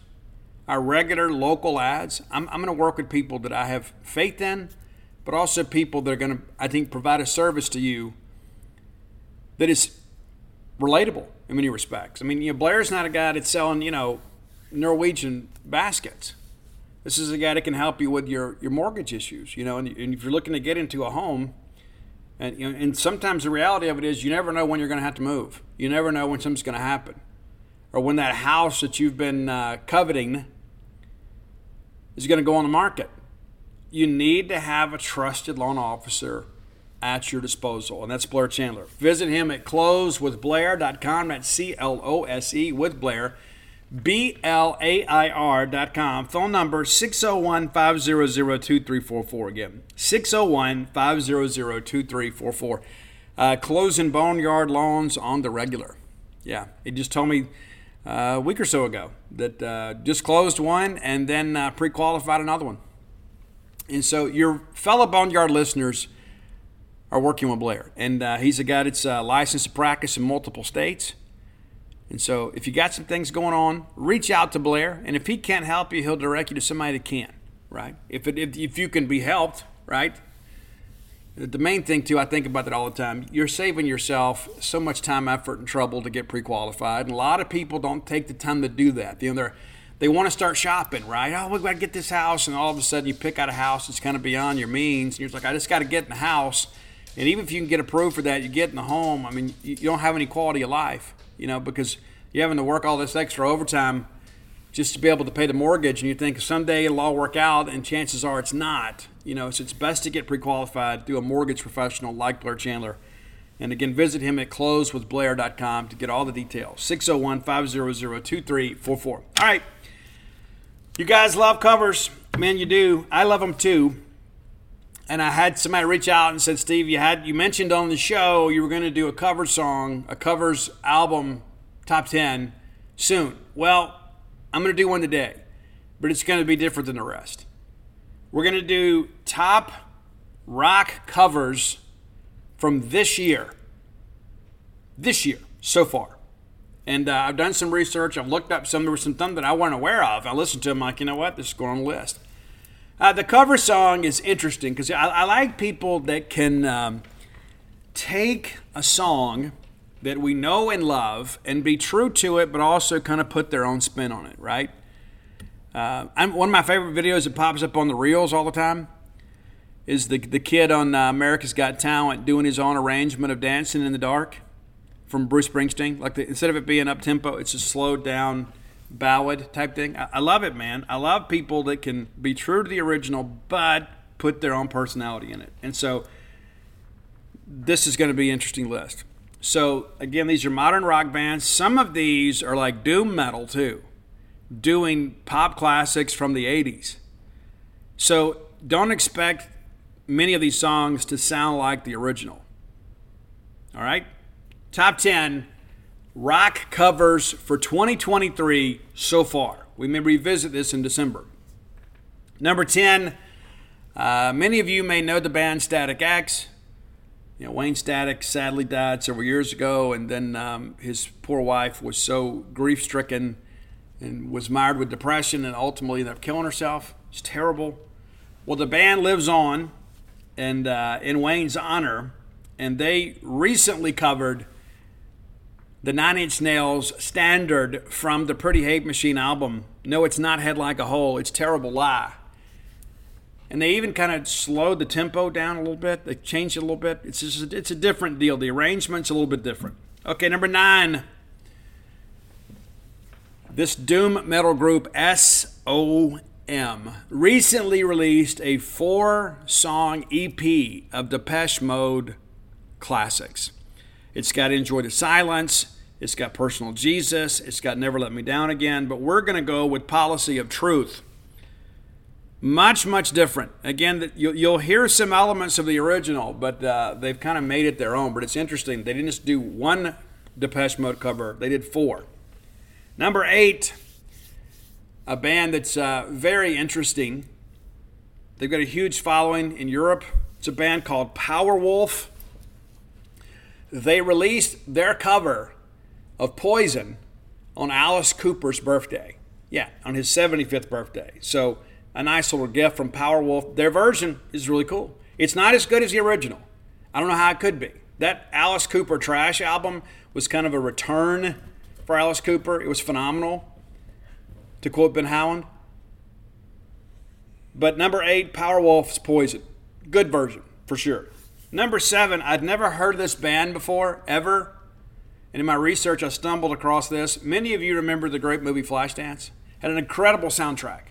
our regular local ads, I'm, I'm going to work with people that I have faith in, but also people that are going to, I think, provide a service to you that is relatable in many respects. I mean, you know, Blair's not a guy that's selling, you know, Norwegian baskets. This is a guy that can help you with your, your mortgage issues, you know, and, and if you're looking to get into a home, and, you know, and sometimes the reality of it is you never know when you're going to have to move. You never know when something's going to happen. Or when that house that you've been uh, coveting is going to go on the market. You need to have a trusted loan officer at your disposal, and that's Blair Chandler. Visit him at closewithblair.com. That's C L O S E with Blair. B L A I com. Phone number 601 500 2344. Again, 601 500 2344. Uh, closing boneyard loans on the regular. Yeah, he just told me uh, a week or so ago that uh, just closed one and then uh, pre qualified another one. And so, your fellow boneyard listeners are working with Blair. And uh, he's a guy that's uh, licensed to practice in multiple states. And so if you got some things going on, reach out to Blair. And if he can't help you, he'll direct you to somebody that can, right? If, it, if, if you can be helped, right? The main thing, too, I think about that all the time. You're saving yourself so much time, effort, and trouble to get pre qualified. And a lot of people don't take the time to do that. You know, they're, they want to start shopping, right? Oh, we got to get this house. And all of a sudden, you pick out a house that's kind of beyond your means. And you're like, I just got to get in the house. And even if you can get approved for that, you get in the home. I mean, you don't have any quality of life you know, because you're having to work all this extra overtime just to be able to pay the mortgage, and you think someday it'll all work out, and chances are it's not. You know, so it's best to get pre-qualified through a mortgage professional like Blair Chandler. And again, visit him at closewithblair.com to get all the details. 601 500 2344. All right. You guys love covers. Man, you do. I love them too. And I had somebody reach out and said, Steve, you had you mentioned on the show you were going to do a cover song, a covers album top 10 soon. Well, I'm going to do one today, but it's going to be different than the rest. We're going to do top rock covers from this year. This year, so far. And uh, I've done some research. I've looked up some. There were some that I wasn't aware of. I listened to them, like, you know what? This is going on the list. Uh, the cover song is interesting because I, I, like people that can um, take a song that we know and love and be true to it, but also kind of put their own spin on it, right? Uh, one of my favorite videos that pops up on the reels all the time is the, the kid on uh, America's Got Talent doing his own arrangement of Dancing in the Dark from Bruce Springsteen. Like the, instead of it being up tempo, it's a slowed down ballad type thing. I, I love it, man. I love people that can be true to the original, but put their own personality in it. And so this is going to be an interesting list. So again, these are modern rock bands. Some of these are like doom metal too, doing pop classics from the 80s. So don't expect many of these songs to sound like the original. All right? Top 10 rock covers for 2023 so far. We may revisit this in December. Number 10, uh, many of you may know the band Static X. You know, Wayne Static sadly died several years ago, and then um, his poor wife was so grief stricken and was mired with depression and ultimately ended up killing herself. It's terrible. Well, the band lives on, and uh, in Wayne's honor, and they recently covered the Nine Inch Nails standard from the Pretty Hate Machine album. No, it's not Head Like a Hole, it's Terrible Lie. And they even kind of slowed the tempo down a little bit. They changed it a little bit. It's just, it's a different deal. The arrangement's a little bit different. Okay, number nine. This doom metal group SOM recently released a four song EP of Depeche Mode classics. It's got Enjoy the Silence, it's got Personal Jesus, it's got Never Let Me Down Again, but we're going to go with Policy of Truth. Much, much different. Again, you'll hear some elements of the original, but uh, they've kind of made it their own. But it's interesting. They didn't just do one Depeche Mode cover, they did four. Number eight, a band that's uh, very interesting. They've got a huge following in Europe. It's a band called Powerwolf. They released their cover of Poison on Alice Cooper's birthday. Yeah, on his 75th birthday. So, a nice little gift from Powerwolf. Their version is really cool. It's not as good as the original. I don't know how it could be. That Alice Cooper Trash album was kind of a return for Alice Cooper. It was phenomenal, to quote Ben Howland. But number eight, Powerwolf's Poison. Good version, for sure. Number seven, I'd never heard this band before, ever. And in my research, I stumbled across this. Many of you remember the great movie Flashdance. Had an incredible soundtrack.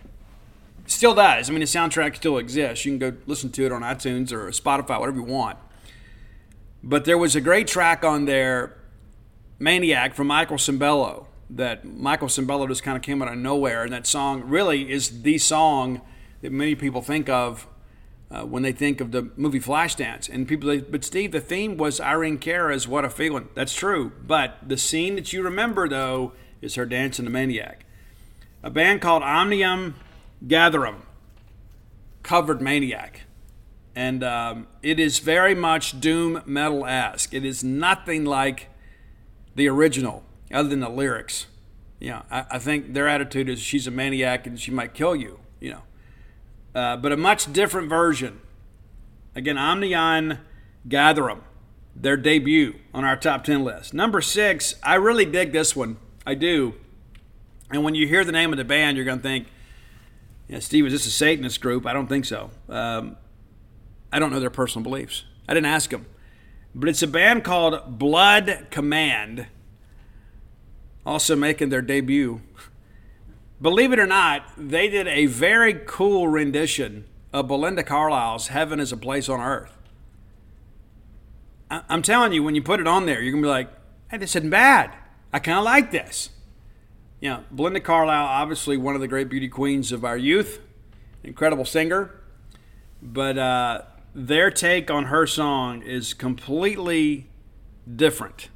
Still does. I mean, the soundtrack still exists. You can go listen to it on iTunes or Spotify, whatever you want. But there was a great track on there Maniac from Michael Sembello that Michael Sembello just kind of came out of nowhere. And that song really is the song that many people think of uh, when they think of the movie Flashdance. And people, say, but Steve, the theme was Irene Cara's "What a Feeling." That's true. But the scene that you remember though is her dancing the Maniac. A band called Omnium Gatherum covered Maniac. And um, it is very much doom metal esque. It is nothing like the original, other than the lyrics. You know, I, I think their attitude is she's a maniac and she might kill you. You know, uh, but a much different version. Again, Omnium Gatherum, their debut on our top 10 list. Number six, I really dig this one. I do. And when you hear the name of the band, you're going to think, yeah, Steve, is this a Satanist group? I don't think so. Um, I don't know their personal beliefs. I didn't ask them but it's a band called Blood Command, also making their debut. Believe it or not, they did a very cool rendition of Belinda Carlisle's Heaven is a Place on Earth. I'm telling you, when you put it on there, you're going to be like, hey, this isn't bad. I kind of like this. You know, Belinda Carlisle, obviously one of the great beauty queens of our youth, incredible singer. But uh, their take on her song is completely different.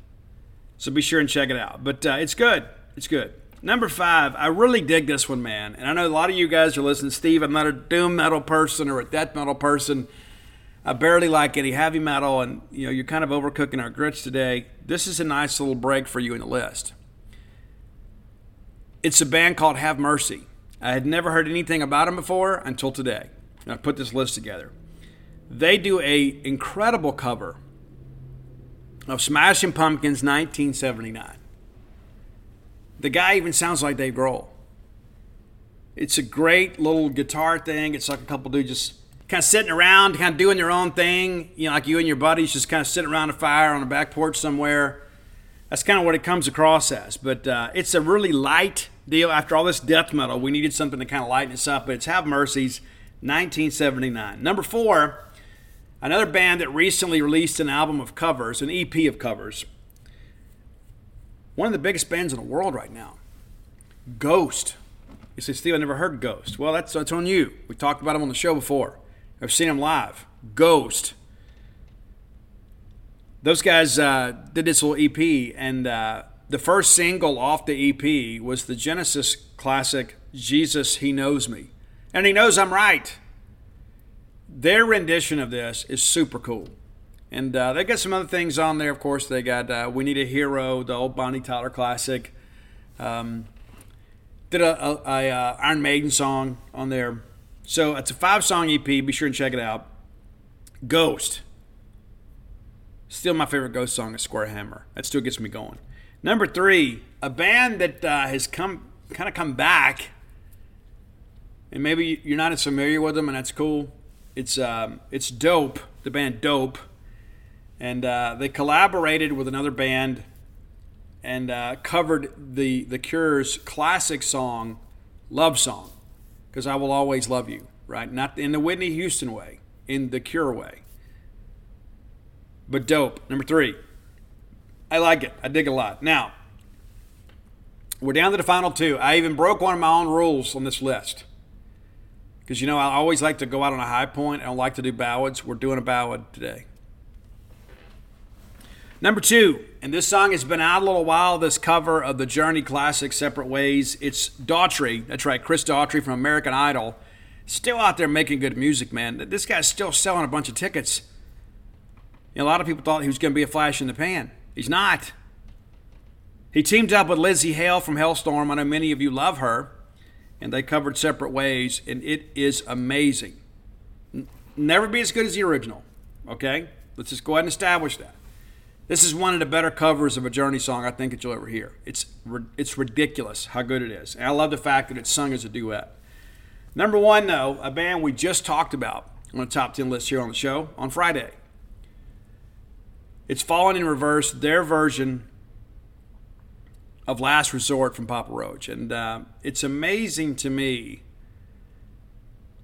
So be sure and check it out. But uh, it's good. It's good. Number five, I really dig this one, man. And I know a lot of you guys are listening. Steve, I'm not a doom metal person or a death metal person. I barely like any heavy metal, and you know you're kind of overcooking our grits today. This is a nice little break for you in the list. It's a band called Have Mercy. I had never heard anything about them before until today. And I put this list together. They do a incredible cover of Smashing Pumpkins 1979. The guy even sounds like Dave Grohl. It's a great little guitar thing. It's like a couple dudes just kind of sitting around, kind of doing their own thing. You know, like you and your buddies just kind of sitting around a fire on a back porch somewhere. That's kind of what it comes across as. But uh, it's a really light deal. After all this death metal, we needed something to kind of lighten us up. But it's Have Mercy's 1979. Number four Another band that recently released an album of covers, an EP of covers. One of the biggest bands in the world right now. Ghost. You say, Steve, I never heard Ghost. Well, that's, that's on you. We talked about them on the show before. I've seen them live. Ghost. Those guys uh, did this little EP, and uh, the first single off the EP was the Genesis classic, Jesus, He Knows Me. And He Knows I'm Right their rendition of this is super cool. And uh, they got some other things on there, of course. They got uh, We Need a Hero, the old Bonnie Tyler classic. Um, did a, a, a uh, Iron Maiden song on there. So it's a five song EP. Be sure and check it out. Ghost. Still my favorite Ghost song is Square Hammer. That still gets me going. Number three, a band that uh, has come kind of come back, and maybe you're not as familiar with them, and that's cool. It's um, it's dope. The band Dope, and uh, they collaborated with another band and uh, covered the the Cure's classic song, "Love Song," because I will always love you. Right, not in the Whitney Houston way, in the Cure way. But dope. Number three. I like it. I dig a lot. Now, we're down to the final two. I even broke one of my own rules on this list. Because, you know, I always like to go out on a high point. I don't like to do ballads. We're doing a ballad today. Number two, and this song has been out a little while, this cover of the Journey classic, Separate Ways. It's Daughtry. That's right, Chris Daughtry from American Idol. Still out there making good music, man. This guy's still selling a bunch of tickets. You know, a lot of people thought he was going to be a flash in the pan. He's not. He teamed up with Lzzy Hale from Halestorm. I know many of you love her. And they covered Separate Ways, and it is amazing. Never be as good as the original, okay? Let's just go ahead and establish that. This is one of the better covers of a Journey song I think that you'll ever hear. It's it's ridiculous how good it is. And I love the fact that it's sung as a duet. Number one, though, a band we just talked about on the top 10 list here on the show on Friday. It's Falling in Reverse, their version of Last Resort from Papa Roach. And uh, it's amazing to me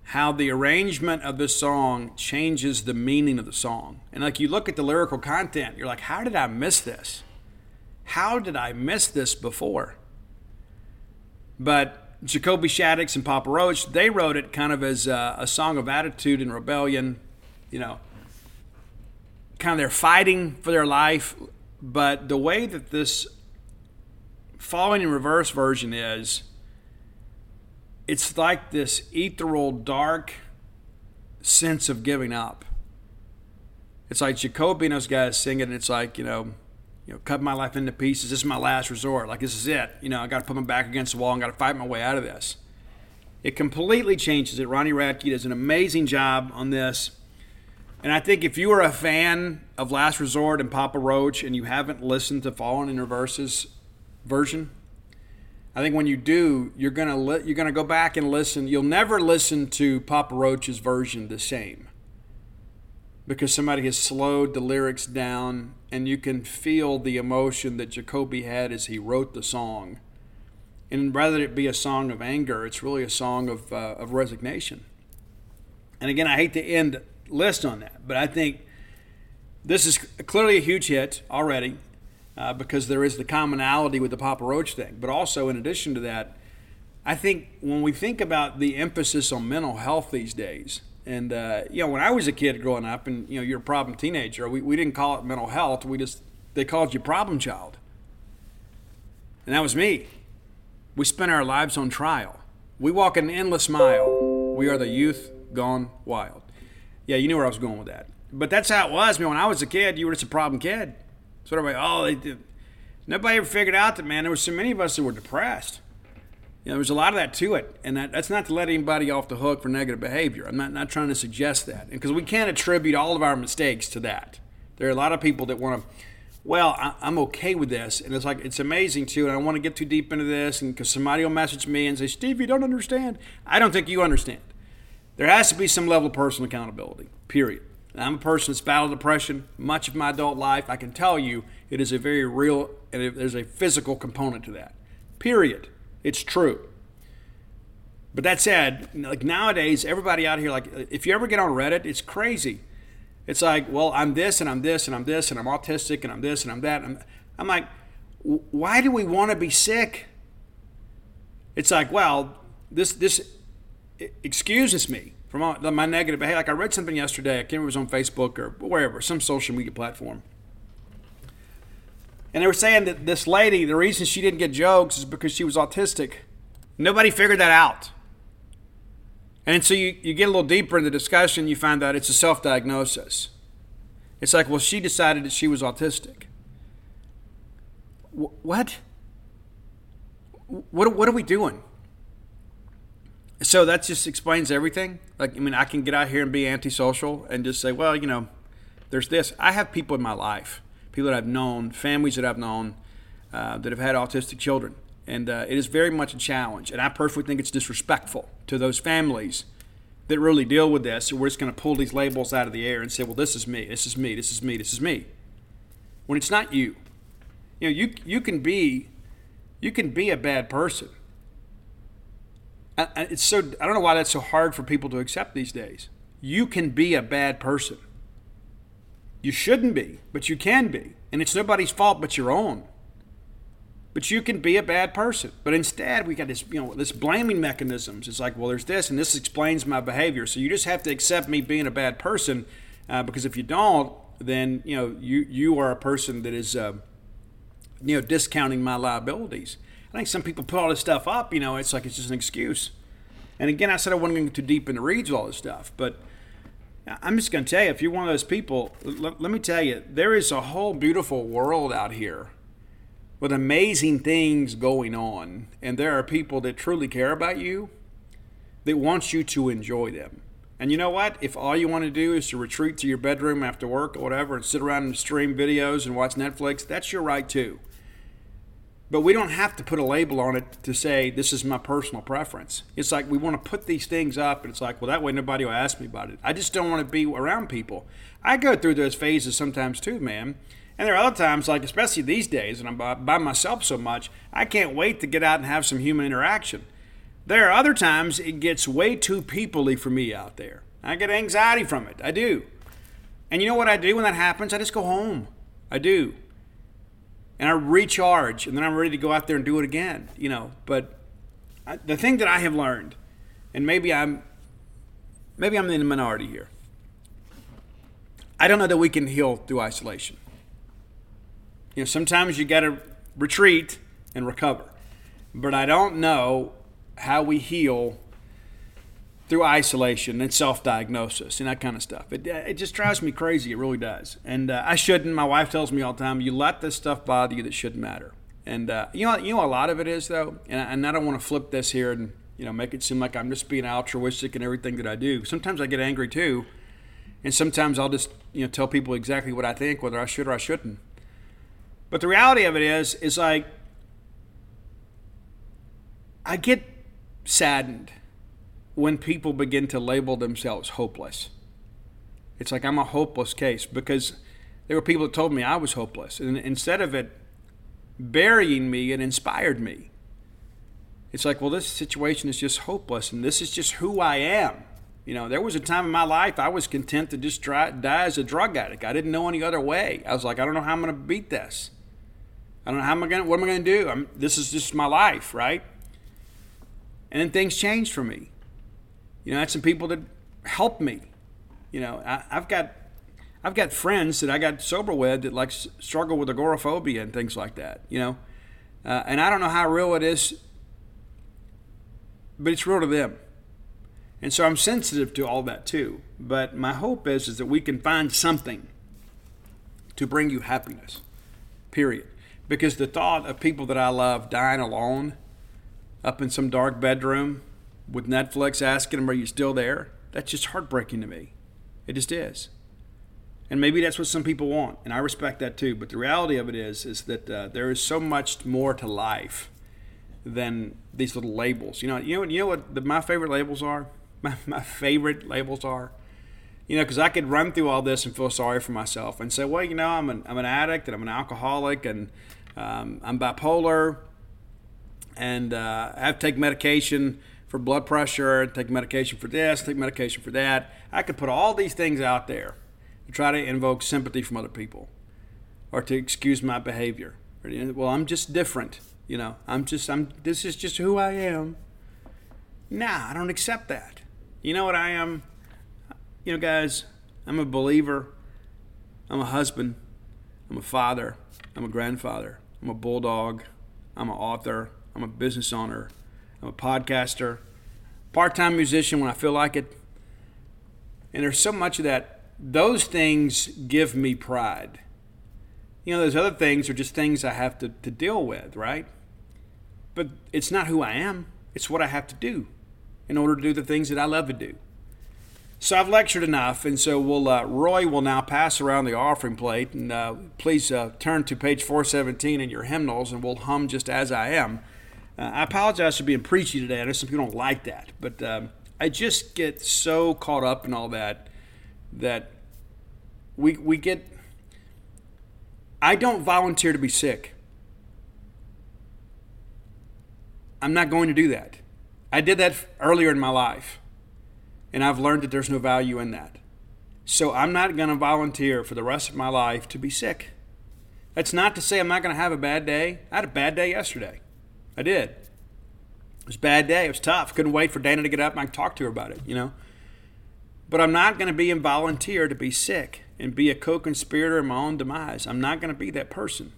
how the arrangement of this song changes the meaning of the song. And like you look at the lyrical content, you're like, how did I miss this? How did I miss this before? But Jacoby Shaddix and Papa Roach, they wrote it kind of as a, a song of attitude and rebellion, you know, kind of they're fighting for their life. But the way that this falling in reverse version is, it's like this ethereal, dark sense of giving up. It's like Jacoby and those guys singing, and it's like, you know, you know, cut my life into pieces. This is my last resort. Like this is it. You know, I got to put my back against the wall and got to fight my way out of this. It completely changes it. Ronnie Radke does an amazing job on this. And I think if you are a fan of Last Resort and Papa Roach and you haven't listened to Falling in Reverse's version, I think when you do, you're gonna li- you're gonna go back and listen. You'll never listen to Papa Roach's version the same because somebody has slowed the lyrics down, and you can feel the emotion that Jacoby had as he wrote the song. And rather it be a song of anger, it's really a song of uh, of resignation. And again, I hate to end list on that, but I think this is clearly a huge hit already uh, because there is the commonality with the Papa Roach thing. But also, in addition to that, I think when we think about the emphasis on mental health these days, and uh, you know, when I was a kid growing up, and you know, you're a problem teenager, we, we didn't call it mental health. We just they called you problem child, and that was me. We spent our lives on trial. We walk an endless mile. We are the youth gone wild. Yeah, you knew where I was going with that. But that's how it was. I when I was a kid, you were just a problem kid. So everybody, oh, they did. Nobody ever figured out that, man, there were so many of us that were depressed. You know, there was a lot of that to it. And that, that's not to let anybody off the hook for negative behavior. I'm not, not trying to suggest that. Because we can't attribute all of our mistakes to that. There are a lot of people that want to, well, I, am okay with this. And it's like, it's amazing too. And I don't want to get too deep into this. And because somebody will message me and say, Steve, you don't understand. I don't think you understand. There has to be some level of personal accountability, period. I'm a person that's battled depression much of my adult life. I can tell you it is a very real and there's a physical component to that. Period. It's true. But that said, like nowadays, everybody out here, like if you ever get on Reddit, it's crazy. It's like, well, I'm this and I'm this and I'm this and I'm autistic and I'm this and I'm that. I'm, I'm like, why do we want to be sick? It's like, well, this this excuses me from my negative behavior. Like I read something yesterday, I can't remember it was on Facebook or wherever, some social media platform. And they were saying that this lady, the reason she didn't get jokes is because she was autistic. Nobody figured that out. And so you, you get a little deeper in the discussion, you find out it's a self diagnosis. It's like, well, she decided that she was autistic. what? What, what are we doing? So that just explains everything. Like, I mean, I can get out here and be antisocial and just say, well, you know, there's this. I have people in my life, people that I've known, families that I've known uh, that have had autistic children. And uh, it is very much a challenge. And I personally think it's disrespectful to those families that really deal with this. So we're just going to pull these labels out of the air and say, well, this is me, this is me, this is me, this is me. When it's not you. You know, you you can be you can be a bad person. It's so I don't know why that's so hard for people to accept these days. You can be a bad person. You shouldn't be, but you can be, and it's nobody's fault but your own. But you can be a bad person. But instead, we got this, you know, this blaming mechanisms. It's like, well, there's this, and this explains my behavior. So you just have to accept me being a bad person, uh, because if you don't, then you know you you are a person that is. Uh, you know, discounting my liabilities. I think some people put all this stuff up, you know, it's like it's just an excuse. And again, I said I wasn't going too deep into reads all this stuff, but I'm just going to tell you, if you're one of those people, let, let me tell you, there is a whole beautiful world out here with amazing things going on. And there are people that truly care about you that want you to enjoy them. And you know what? If all you want to do is to retreat to your bedroom after work or whatever and sit around and stream videos and watch Netflix, that's your right too. But we don't have to put a label on it to say this is my personal preference. It's like we want to put these things up, and it's like, well, that way nobody will ask me about it. I just don't want to be around people. I go through those phases sometimes too, man. And there are other times, like especially these days, and I'm by myself so much, I can't wait to get out and have some human interaction. There are other times it gets way too peoply for me out there. I get anxiety from it. I do. And you know what I do when that happens? I just go home. I do and I recharge, and then I'm ready to go out there and do it again. You know, but I, the thing that I have learned, and maybe I'm, maybe I'm in the minority here. I don't know that we can heal through isolation. You know, sometimes you got to retreat and recover, but I don't know how we heal through isolation and self-diagnosis and that kind of stuff. It, it just drives me crazy. It really does. And uh, I shouldn't. My wife tells me all the time, you let this stuff bother you that shouldn't matter. And uh, you know, you know, a lot of it is though, and I, and I don't want to flip this here and you know make it seem like I'm just being altruistic in everything that I do. Sometimes I get angry too, and sometimes I'll just you know tell people exactly what I think, whether I should or I shouldn't. But the reality of it is, is like I get saddened when people begin to label themselves hopeless. It's like I'm a hopeless case because there were people that told me I was hopeless. And instead of it burying me, it inspired me. It's like, well, this situation is just hopeless and this is just who I am. You know, there was a time in my life I was content to just try, die as a drug addict. I didn't know any other way. I was like, I don't know how I'm going to beat this. I don't know how am I going. What am I going to do? I'm, this is just my life, right? And then things changed for me. You know, I had some people that helped me. You know, I, have got I've got friends that I got sober with that like struggle with agoraphobia and things like that. You know, uh, and I don't know how real it is, but it's real to them. And so I'm sensitive to all that too. But my hope is is that we can find something to bring you happiness. Period. Because the thought of people that I love dying alone up in some dark bedroom with Netflix asking them, Are you still there? That's just heartbreaking to me. It just is. And maybe that's what some people want, and I respect that too. But the reality of it is, is that uh, there is so much more to life than these little labels. You know, you know, you know what the, my favorite labels are. [laughs] My, my favorite labels are. You know, because I could run through all this and feel sorry for myself and say, well, you know, I'm an, I'm an addict and I'm an alcoholic and um, I'm bipolar and uh, I have to take medication for blood pressure, take medication for this, take medication for that. I could put all these things out there to try to invoke sympathy from other people or to excuse my behavior. Well, I'm just different. You know, I'm just, I'm, this is just who I am. Nah, I don't accept that. You know what I am? You know, guys, I'm a believer. I'm a husband. I'm a father. I'm a grandfather. I'm a bulldog. I'm an author. I'm a business owner. I'm a podcaster, part time musician when I feel like it. And there's so much of that. Those things give me pride. You know, those other things are just things I have to, to deal with, right? But it's not who I am, it's what I have to do in order to do the things that I love to do. So I've lectured enough, and so we'll, uh, Roy will now pass around the offering plate, and uh, please uh, turn to page 417 in your hymnals, and we'll hum just as I am. Uh, I apologize for being preachy today. I know some people don't like that, but um, I just get so caught up in all that that we we get. I don't volunteer to be sick. I'm not going to do that. I did that earlier in my life, and I've learned that there's no value in that. So I'm not going to volunteer for the rest of my life to be sick. That's not to say I'm not going to have a bad day. I had a bad day yesterday. I did. It was a bad day. It was tough. Couldn't wait for Dana to get up and I talk to her about it, you know. But I'm not going to be a volunteer to be sick and be a co-conspirator in my own demise. I'm not going to be that person.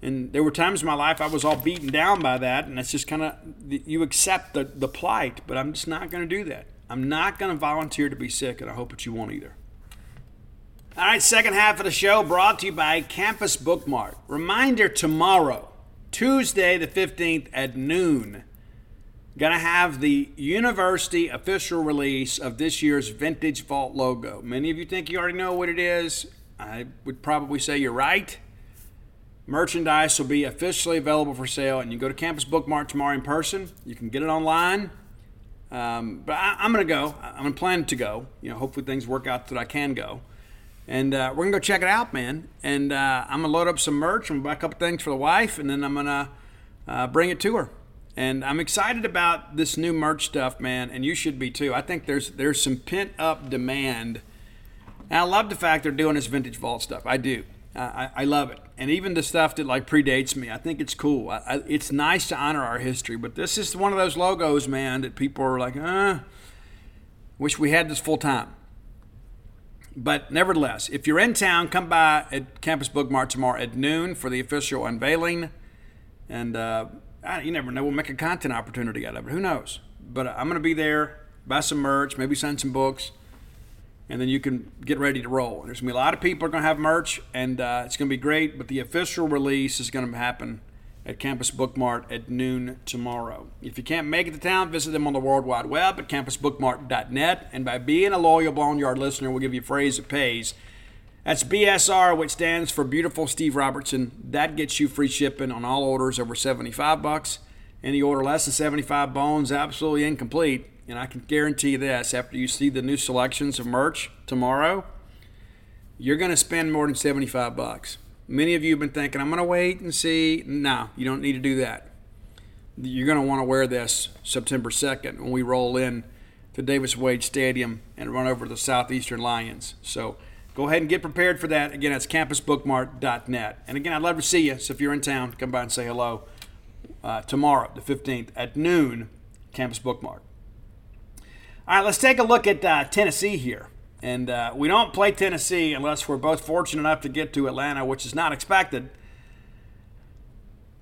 And there were times in my life I was all beaten down by that, and it's just kind of you accept the, the plight, but I'm just not going to do that. I'm not going to volunteer to be sick, and I hope that you won't either. All right, second half of the show brought to you by Campus Bookmart. Reminder tomorrow, Tuesday the 15th at noon, to have the university official release of this year's Vintage Vault logo. Many of you think you already know what it is. I would probably say you're right. Merchandise will be officially available for sale, and you go to Campus Bookmart tomorrow in person. You can get it online. Um, but I, am to go. I'm planning to go. You know, hopefully things work out that I can go. And uh, we're to go check it out, man. And uh, I'm to load up some merch and buy a couple things for the wife, and then I'm to uh, bring it to her. And I'm excited about this new merch stuff, man. And you should be too. I think there's there's some pent up demand. And I love the fact they're doing this vintage vault stuff. I do. I, I love it. And even the stuff that like predates me, I think it's cool. I, I, it's nice to honor our history, but this is one of those logos, man, that people are like, uh, wish we had this full time. But nevertheless, if you're in town, come by at Campus Bookmart tomorrow at noon for the official unveiling. And uh, you never know, we'll make a content opportunity out of it. Who knows? But I'm going to be there, buy some merch, maybe send some books and then you can get ready to roll. There's going to be a lot of people are going to have merch, and uh, it's going to be great. But the official release is going to happen at Campus Bookmart at noon tomorrow. If you can't make it to town, visit them on the World Wide Web at campusbookmart.net. And by being a loyal Boneyard listener, we'll give you a phrase that pays. That's BSR, which stands for Beautiful Steve Robertson. That gets you free shipping on all orders over 75 bucks. Any order less than 75 bones, absolutely incomplete. And I can guarantee you this after you see the new selections of merch tomorrow, you're going to spend more than 75 bucks. Many of you have been thinking, I'm going to wait and see. No, you don't need to do that. You're going to want to wear this September 2nd when we roll in to Davis Wade Stadium and run over the Southeastern Lions. So go ahead and get prepared for that. Again, that's campusbookmart.net. And again, I'd love to see you. So if you're in town, come by and say hello uh, tomorrow, the 15th at noon, Campus Bookmart. All right, let's take a look at uh, Tennessee here. And uh, we don't play Tennessee unless we're both fortunate enough to get to Atlanta, which is not expected.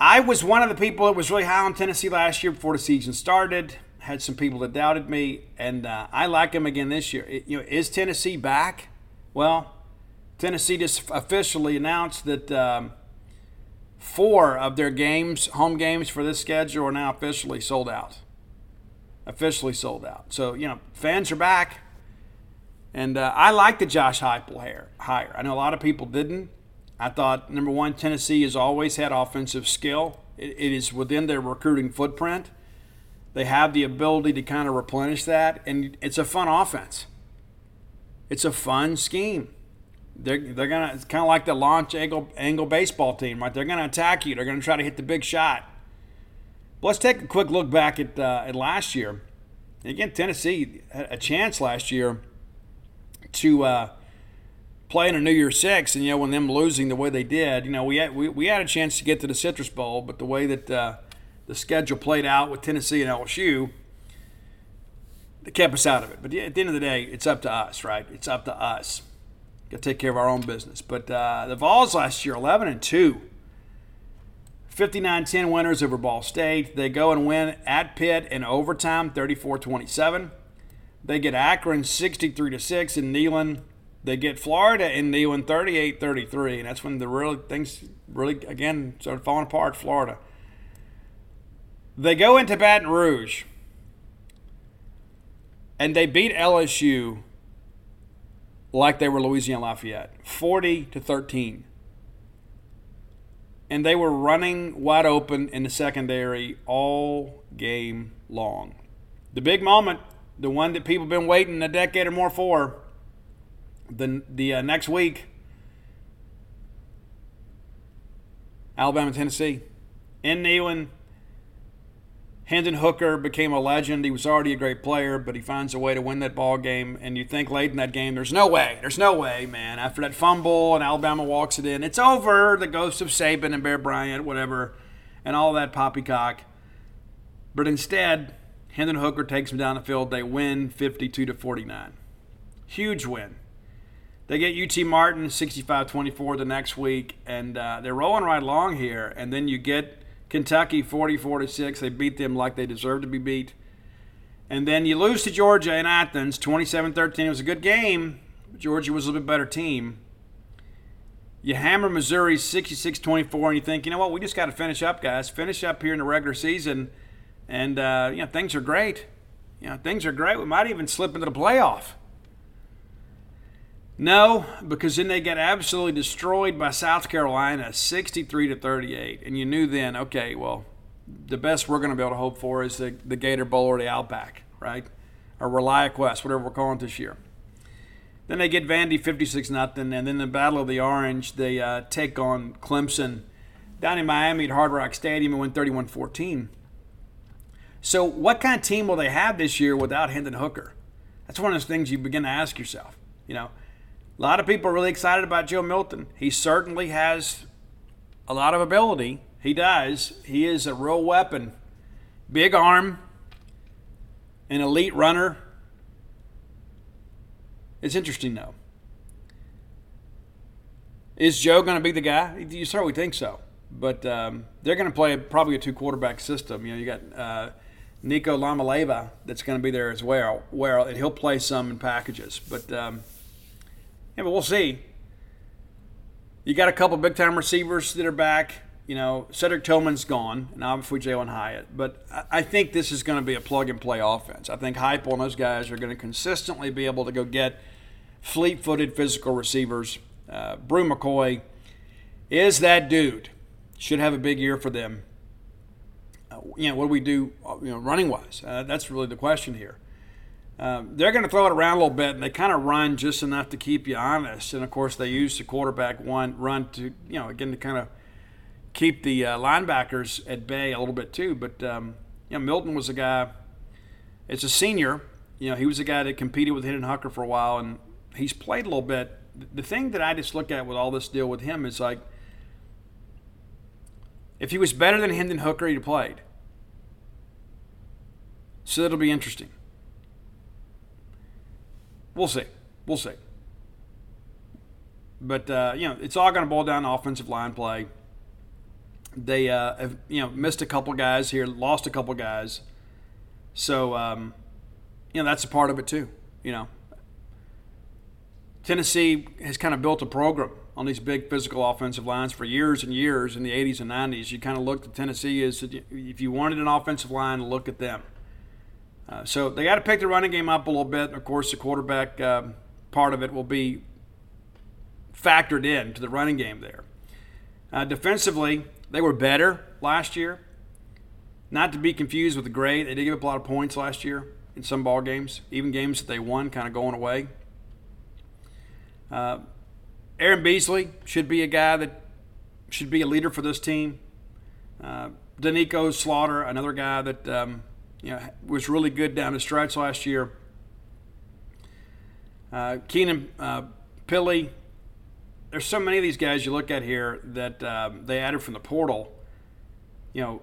I was one of the people that was really high on Tennessee last year before the season started. Had some people that doubted me, and uh, I like them again this year. It, you know, is Tennessee back? Well, Tennessee just officially announced that um, four of their games, home games for this schedule, are now officially sold out officially sold out. So, you know, fans are back. And uh, I like the Josh Heupel hire. I know a lot of people didn't. I thought, number one, Tennessee has always had offensive skill, it, it is within their recruiting footprint. They have the ability to kind of replenish that, and it's a fun offense. It's a fun scheme. They're, they're gonna it's kind of like the launch angle, angle baseball team, right? They're gonna attack you. They're gonna try to hit the big shot. But let's take a quick look back at, uh, at last year. Again, Tennessee had a chance last year to uh, play in a New Year's Six, and you know when them losing the way they did, you know we had we, we had a chance to get to the Citrus Bowl, but the way that uh, the schedule played out with Tennessee and LSU, they kept us out of it. But at the end of the day, it's up to us, right? It's up to us. Got to take care of our own business. But uh, the Vols last year, 11 and two. 59 10 winners over Ball State. They go and win at Pitt in overtime, 34 27. They get Akron 63 to 6 in Neyland. They get Florida in Neyland 38 33. And that's when the real things really, again, started falling apart, Florida. They go into Baton Rouge and they beat LSU like they were Louisiana Lafayette 40 to 13 and they were running wide open in the secondary all game long. The big moment, the one that people have been waiting a decade or more for, the, the uh, next week, Alabama, Tennessee, in Neyland. Hendon Hooker became a legend. He was already a great player, but he finds a way to win that ball game. And you think late in that game, there's no way, there's no way, man. After that fumble and Alabama walks it in, it's over. The ghost of Saban and Bear Bryant, whatever, and all that poppycock. But instead, Hendon Hooker takes them down the field. They win 52 to 49. Huge win. They get UT Martin 65-24 the next week, and uh, they're rolling right along here. And then you get Kentucky 44 to 6. They beat them like they deserve to be beat. And then you lose to Georgia in Athens 27 13. It was a good game. Georgia was a little bit better team. You hammer Missouri 66 24, and you think, you know what, we just got to finish up, guys. Finish up here in the regular season, and, uh, you know, things are great. You know, things are great. We might even slip into the playoff. No, because then they get absolutely destroyed by South Carolina, 63 to 38, and you knew then, okay, well, the best we're going to be able to hope for is the, the Gator Bowl or the Outback, right? Or ReliaQuest, whatever we're calling it this year. Then they get Vandy 56 nothing, and then the Battle of the Orange, they uh, take on Clemson down in Miami at Hard Rock Stadium and win 31 14. So, what kind of team will they have this year without Hendon Hooker? That's one of those things you begin to ask yourself. You know, a lot of people are really excited about Joe Milton. He certainly has a lot of ability. He does. He is a real weapon. Big arm, an elite runner. It's interesting, though. Is Joe going to be the guy? You certainly think so. But um, they're going to play probably a two quarterback system. You know, you got uh, Nico Iamaleava that's going to be there as well, where and he'll play some in packages. But um, yeah, but we'll see. You got a couple big time receivers that are back. You know, Cedric Tillman's gone, and obviously Jalin Hyatt. But I think this is going to be a plug and play offense. I think Heupel and those guys are going to consistently be able to go get fleet footed physical receivers. Uh, Bru McCoy is that dude. Should have a big year for them. You know, what do we do, uh, you know, running wise? Uh, that's really the question here. Um, they're going to throw it around a little bit, and they kind of run just enough to keep you honest. And of course, they use the quarterback one run to, you know, again to kind of keep the uh, linebackers at bay a little bit too. But um, you know, Milton was a guy. As a senior, you know, he was a guy that competed with Hendon Hooker for a while, and he's played a little bit. The thing that I just look at with all this deal with him is like, if he was better than Hendon Hooker, he'd have played. So it'll be interesting. We'll see. We'll see. But uh, you know, it's all going to boil down to offensive line play. They uh, have you know missed a couple guys here, lost a couple guys, so um, you know that's a part of it too. You know, Tennessee has kind of built a program on these big physical offensive lines for years and years in the 80s and 90s. You kind of looked at Tennessee as if you wanted an offensive line, look at them. Uh, so they got to pick the running game up a little bit. Of course, the quarterback uh, part of it will be factored in to the running game there. Uh, defensively, they were better last year. Not to be confused with the grade, They did give up a lot of points last year in some ball games, even games that they won, kind of going away. Uh, Aaron Beasley should be a guy that should be a leader for this team. Uh, Doneiko Slaughter, another guy that um, you know, was really good down the stretch last year. Uh, Keenan uh, Pili. There's so many of these guys you look at here that um, they added from the portal. You know,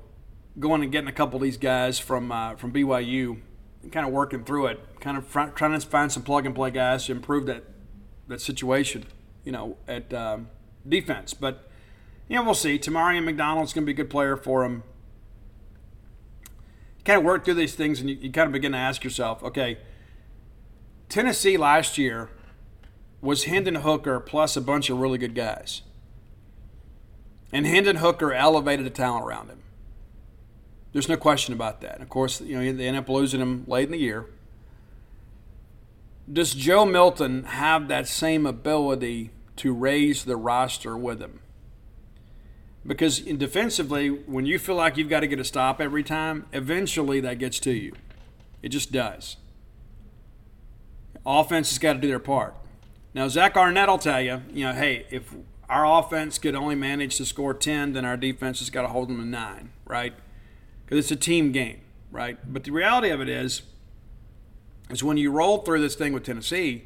going and getting a couple of these guys from uh, from BYU, and kind of working through it, kind of fr- trying to find some plug and play guys to improve that that situation. You know, at um, defense, but you know we'll see. Tamarion McDonald's going to be a good player for him kind of work through these things and you, you kind of begin to ask yourself, okay, Tennessee last year was Hendon Hooker plus a bunch of really good guys. And Hendon Hooker elevated the talent around him. There's no question about that. And of course, you know, they end up losing him late in the year. Does Joe Milton have that same ability to raise the roster with him? Because defensively, when you feel like you've got to get a stop every time, eventually that gets to you. It just does. Offense has got to do their part. Now, Zach Arnett will tell you, you know, hey, if our offense could only manage to score 10, then our defense has got to hold them to 9, right? Because it's a team game. right? But the reality of it is, is when you roll through this thing with Tennessee,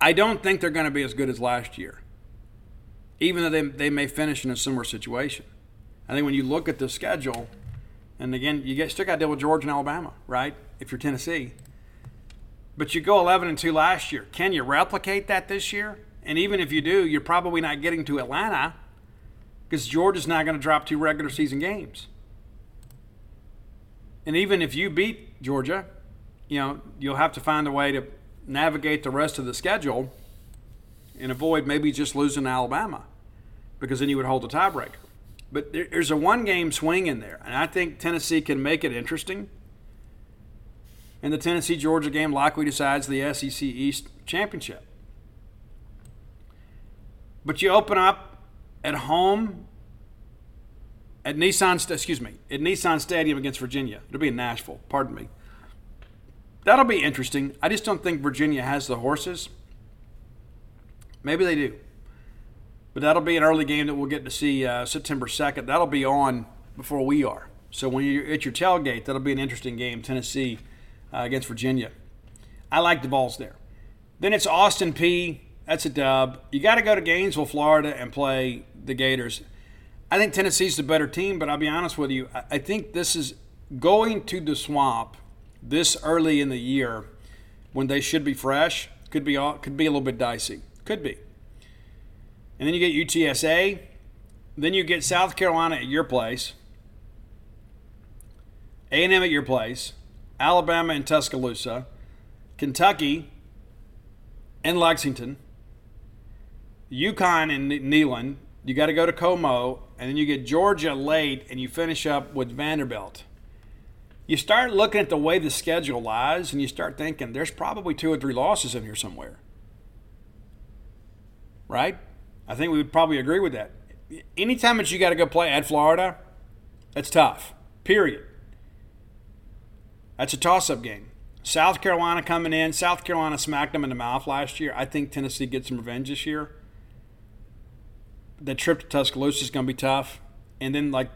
I don't think they're going to be as good as last year, even though they, they may finish in a similar situation. I think when you look at the schedule, and again, you get still got to deal with Georgia and Alabama, right? If you're Tennessee, but you go 11 and 2 last year. Can you replicate that this year? And even if you do, you're probably not getting to Atlanta because Georgia's not going to drop two regular season games. And even if you beat Georgia, you know, you'll have to find a way to navigate the rest of the schedule and avoid maybe just losing Alabama because then you would hold the tiebreaker. But there's a one game swing in there, and I think Tennessee can make it interesting. And the Tennessee Georgia game likely decides the SEC East championship. But you open up at home at Nissan, excuse me, at Nissan Stadium against Virginia. It'll be in Nashville. Pardon me. That'll be interesting. I just don't think Virginia has the horses. Maybe they do. But that'll be an early game that we'll get to see uh, September 2nd. That'll be on before we are. So when you're at your tailgate, that'll be an interesting game, Tennessee uh, against Virginia. I like the balls there. Then it's Austin Peay That's a dub. You got to go to Gainesville, Florida, and play the Gators. I think Tennessee's the better team, but I'll be honest with you. I think this is going to the swamp this early in the year when they should be fresh could be could be a little bit dicey. Could be. And then you get UTSA. Then you get South Carolina at your place. A&M at your place. Alabama and Tuscaloosa. Kentucky and Lexington. UConn and Neyland. You got to go to Como, and then you get Georgia late, and you finish up with Vanderbilt you start looking at the way the schedule lies and you start thinking there's probably two or three losses in here somewhere. Right? I think we would probably agree with that. Anytime that you got to go play at Florida, that's tough. Period. That's a toss up game. South Carolina coming in. South Carolina smacked them in the mouth last year. I think Tennessee gets some revenge this year. The trip to Tuscaloosa is going to be tough. And then, like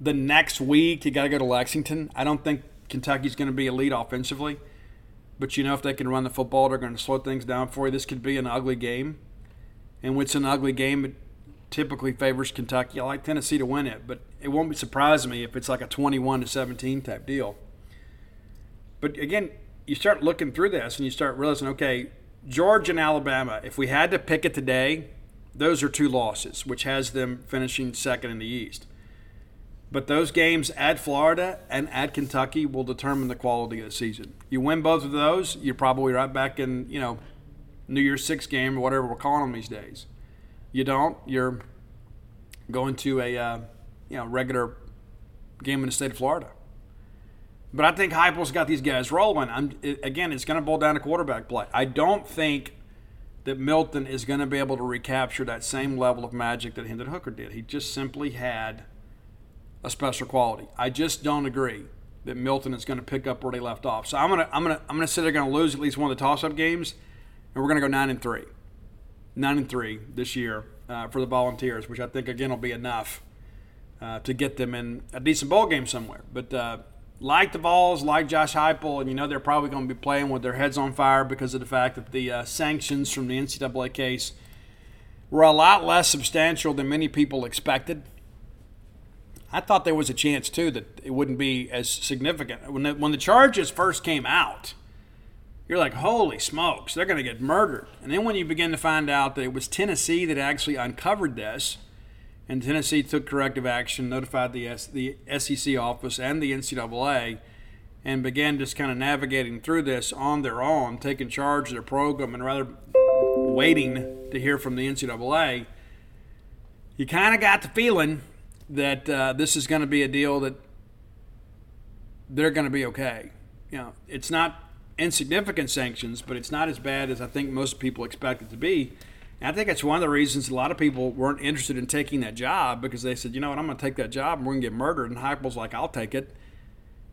the next week you got to go to Lexington. I don't think Kentucky's going to be elite offensively, but you know if they can run the football, they're going to slow things down for you. This could be an ugly game, and when it's an ugly game, typically favors Kentucky. I like Tennessee to win it, but it won't surprise me if it's like a 21 to 17 type deal. But again, you start looking through this and you start realizing, okay, Georgia and Alabama. If we had to pick it today, those are two losses, which has them finishing second in the East. But those games at Florida and at Kentucky will determine the quality of the season. You win both of those, you're probably right back in, you know, New Year's Six game or whatever we're calling them these days. You don't, you're going to a, uh, you know, regular game in the state of Florida. But I think Heupel's got these guys rolling. I'm, again, it's going to boil down to quarterback play. I don't think that Milton is going to be able to recapture that same level of magic that Hendon Hooker did. He just simply had – a special quality. I just don't agree that Milton is going to pick up where they left off. So I'm gonna I'm gonna I'm gonna say they're going to lose at least one of the toss-up games, and we're going to go nine and three, nine and three this year uh, for the Volunteers, which I think again will be enough uh, to get them in a decent bowl game somewhere. But uh, like the Vols, like Josh Heupel, and you know they're probably going to be playing with their heads on fire because of the fact that the uh, sanctions from the NCAA case were a lot less substantial than many people expected. I thought there was a chance too that it wouldn't be as significant when the, when the charges first came out. You're like, holy smokes, they're going to get murdered. And then when you begin to find out that it was Tennessee that actually uncovered this, and Tennessee took corrective action, notified the S, the SEC office and the NCAA, and began just kind of navigating through this on their own, taking charge of their program, and rather waiting to hear from the NCAA. You kind of got the feeling that uh, this is going to be a deal that they're going to be okay. You know, it's not insignificant sanctions, but it's not as bad as I think most people expect it to be. And I think that's one of the reasons a lot of people weren't interested in taking that job because they said, you know what, I'm going to take that job and we're going to get murdered. And Heupel's like, I'll take it.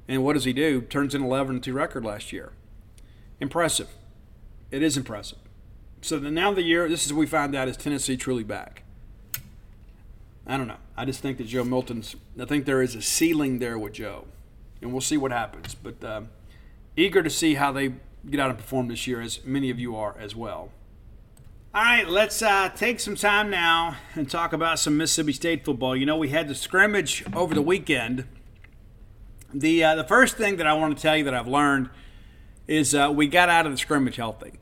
And what does he do? Turns in 11 2 record last year. Impressive. It is impressive. So the, now the year, this is we find out is Tennessee truly back. I don't know. I just think that Joe Milton's. I think there is a ceiling there with Joe. and we'll see what happens. But uh, eager to see how they get out and perform this year, as many of you are as well. All right, let's uh, take some time now and talk about some Mississippi State football. You know, we had the scrimmage over the weekend. The uh, the first thing that I want to tell you that I've learned is uh, we got out of the scrimmage healthy.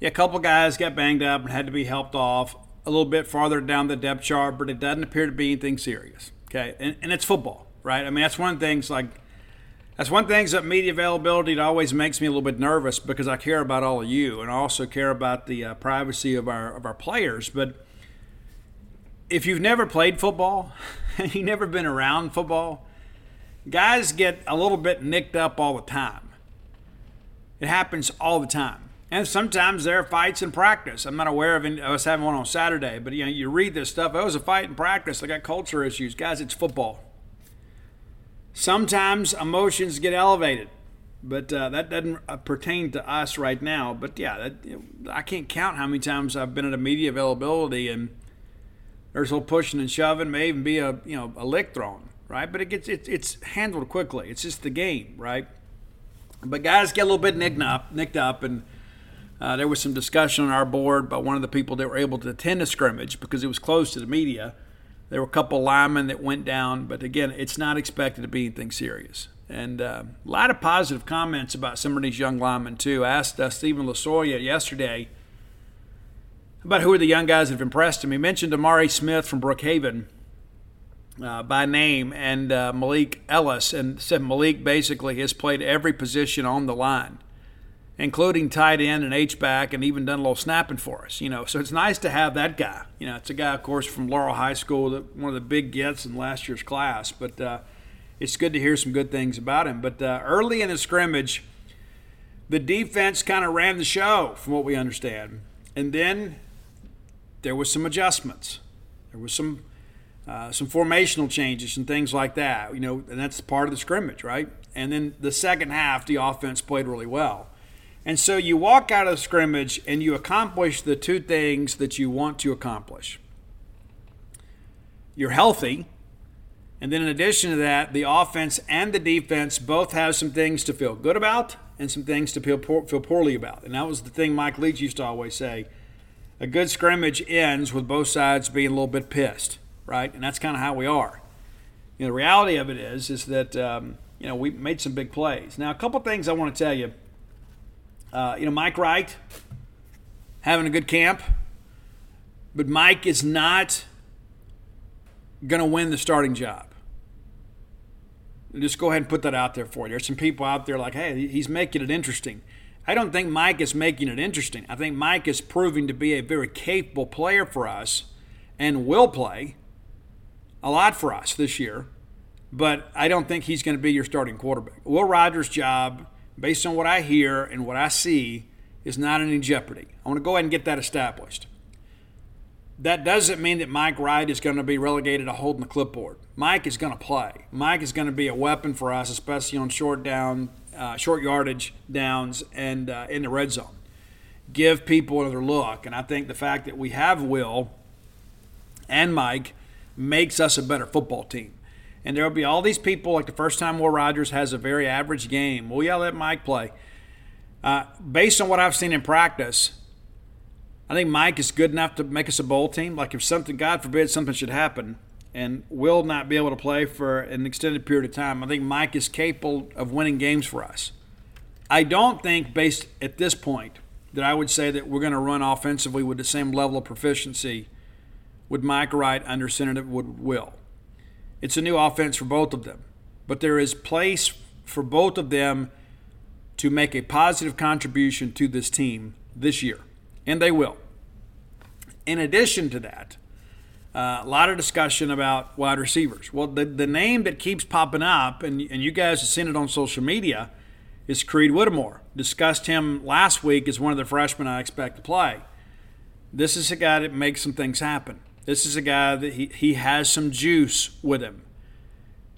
Yeah, a couple guys got banged up and had to be helped off a little bit farther down the depth chart, but it doesn't appear to be anything serious. Okay, and, and it's football, right? I mean, that's one of the things like that's one thing that media availability always makes me a little bit nervous because I care about all of you and I also care about the uh, privacy of our of our players. But if you've never played football and [laughs] you've never been around football, guys get a little bit nicked up all the time. It happens all the time. And sometimes there are fights in practice. I'm not aware of us having one on Saturday, but you know, you read this stuff. Oh, it was a fight in practice. They got culture issues, guys. It's football. Sometimes emotions get elevated, but uh, that doesn't uh, pertain to us right now. But yeah, that, I can't count how many times I've been at a media availability and there's a little pushing and shoving, may even be a you know a lick thrown, right? But it gets it, it's handled quickly. It's just the game, right? But guys get a little bit nicked up, nicked up, and uh, there was some discussion on our board by one of the people that were able to attend the scrimmage because it was close to the media there were a couple linemen that went down, but again, it's not expected to be anything serious. And uh, a lot of positive comments about some of these young linemen, too. I asked uh, Stephen Lasoya yesterday about who are the young guys that have impressed him. He mentioned Amari Smith from Brookhaven uh, by name and uh, Malik Ellis, and said Malik basically has played every position on the line including tight end and H back, and even done a little snapping for us. You know, so it's nice to have that guy. You know, it's a guy, of course, from Laurel High School, that one of the big gets in last year's class. But uh, it's good to hear some good things about him. But uh, early in the scrimmage, the defense kind of ran the show, from what we understand, and then there was some adjustments. There was some. Uh, some formational changes and things like that, you know, and that's part of the scrimmage, right? And then the second half, the offense played really well. And so you walk out of the scrimmage and you accomplish the two things that you want to accomplish. You're healthy. And then, in addition to that, the offense and the defense both have some things to feel good about and some things to feel, poor, feel poorly about. And that was the thing Mike Leach used to always say a good scrimmage ends with both sides being a little bit pissed, right? And that's kind of how we are. You know, the reality of it is, is that, um, you know, we made some big plays. Now, a couple things I want to tell you uh, you know, Mike Wright having a good camp, but Mike is not going to win the starting job. Just go ahead and put that out there for you. There's some people out there like, hey, he's making it interesting. I don't think Mike is making it interesting. I think Mike is proving to be a very capable player for us and will play a lot for us this year. But I don't think he's going to be your starting quarterback. Will Rogers' job based on what I hear and what I see, is not in any jeopardy. I want to go ahead and get that established. That doesn't mean that Mike Wright is going to be relegated to holding the clipboard. Mike is going to play. Mike is going to be a weapon for us, especially on short down, uh, short yardage downs and uh, in the red zone. Give people another look, and I think the fact that we have Will and Mike makes us a better football team and there'll be all these people like the first time Will Rogers has a very average game. Well, yeah, let Mike play. Uh, based on what I've seen in practice, I think Mike is good enough to make us a bowl team. Like if something, God forbid, something should happen, and will not be able to play for an extended period of time, I think Mike is capable of winning games for us. I don't think, based at this point, that I would say that we're going to run offensively with the same level of proficiency with Mike Wright under center that would Will. It's a new offense for both of them. But there is place for both of them to make a positive contribution to this team this year, and they will. In addition to that, uh, a lot of discussion about wide receivers. Well, the, the name that keeps popping up, and, and you guys have seen it on social media, is Creed Whittemore. Discussed him last week as one of the freshmen I expect to play. This is a guy that makes some things happen. This is a guy that he, he has some juice with him.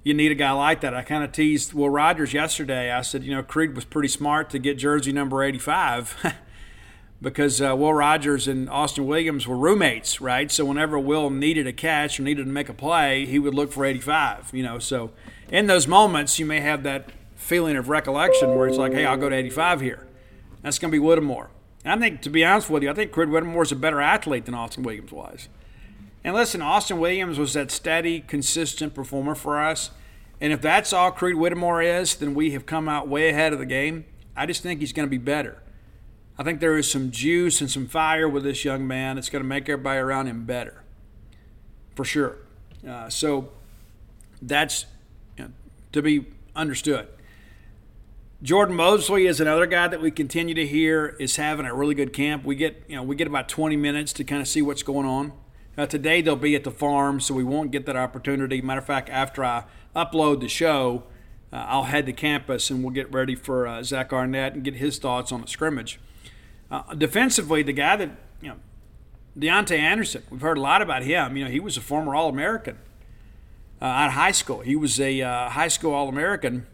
You need a guy like that. I kind of teased Will Rogers yesterday. I said, you know, Creed was pretty smart to get jersey number 85. [laughs] because uh, Will Rogers and Austin Williams were roommates, right? So whenever Will needed a catch or needed to make a play, he would look for 85, you know. So in those moments, you may have that feeling of recollection where it's like, hey, I'll go to 85 here. That's going to be Whittemore. And I think, to be honest with you, I think Creed Whittemore is a better athlete than Austin Williams was. And listen, Austin Williams was that steady, consistent performer for us. And if that's all Creed Whittemore is, then we have come out way ahead of the game. I just think he's going to be better. I think there is some juice and some fire with this young man. It's going to make everybody around him better, for sure. Uh, so that's you know, to be understood. Jordan Mosley is another guy that we continue to hear is having a really good camp. We get you know we get about 20 minutes to kind of see what's going on. Uh, today they'll be at the farm, so we won't get that opportunity. Matter of fact, after I upload the show, uh, I'll head to campus and we'll get ready for uh, Zach Arnett and get his thoughts on the scrimmage. Uh, defensively, the guy that you know, Deontay Anderson. We've heard a lot about him. You know, he was a former All-American uh, out of high school. He was a uh, high school All-American,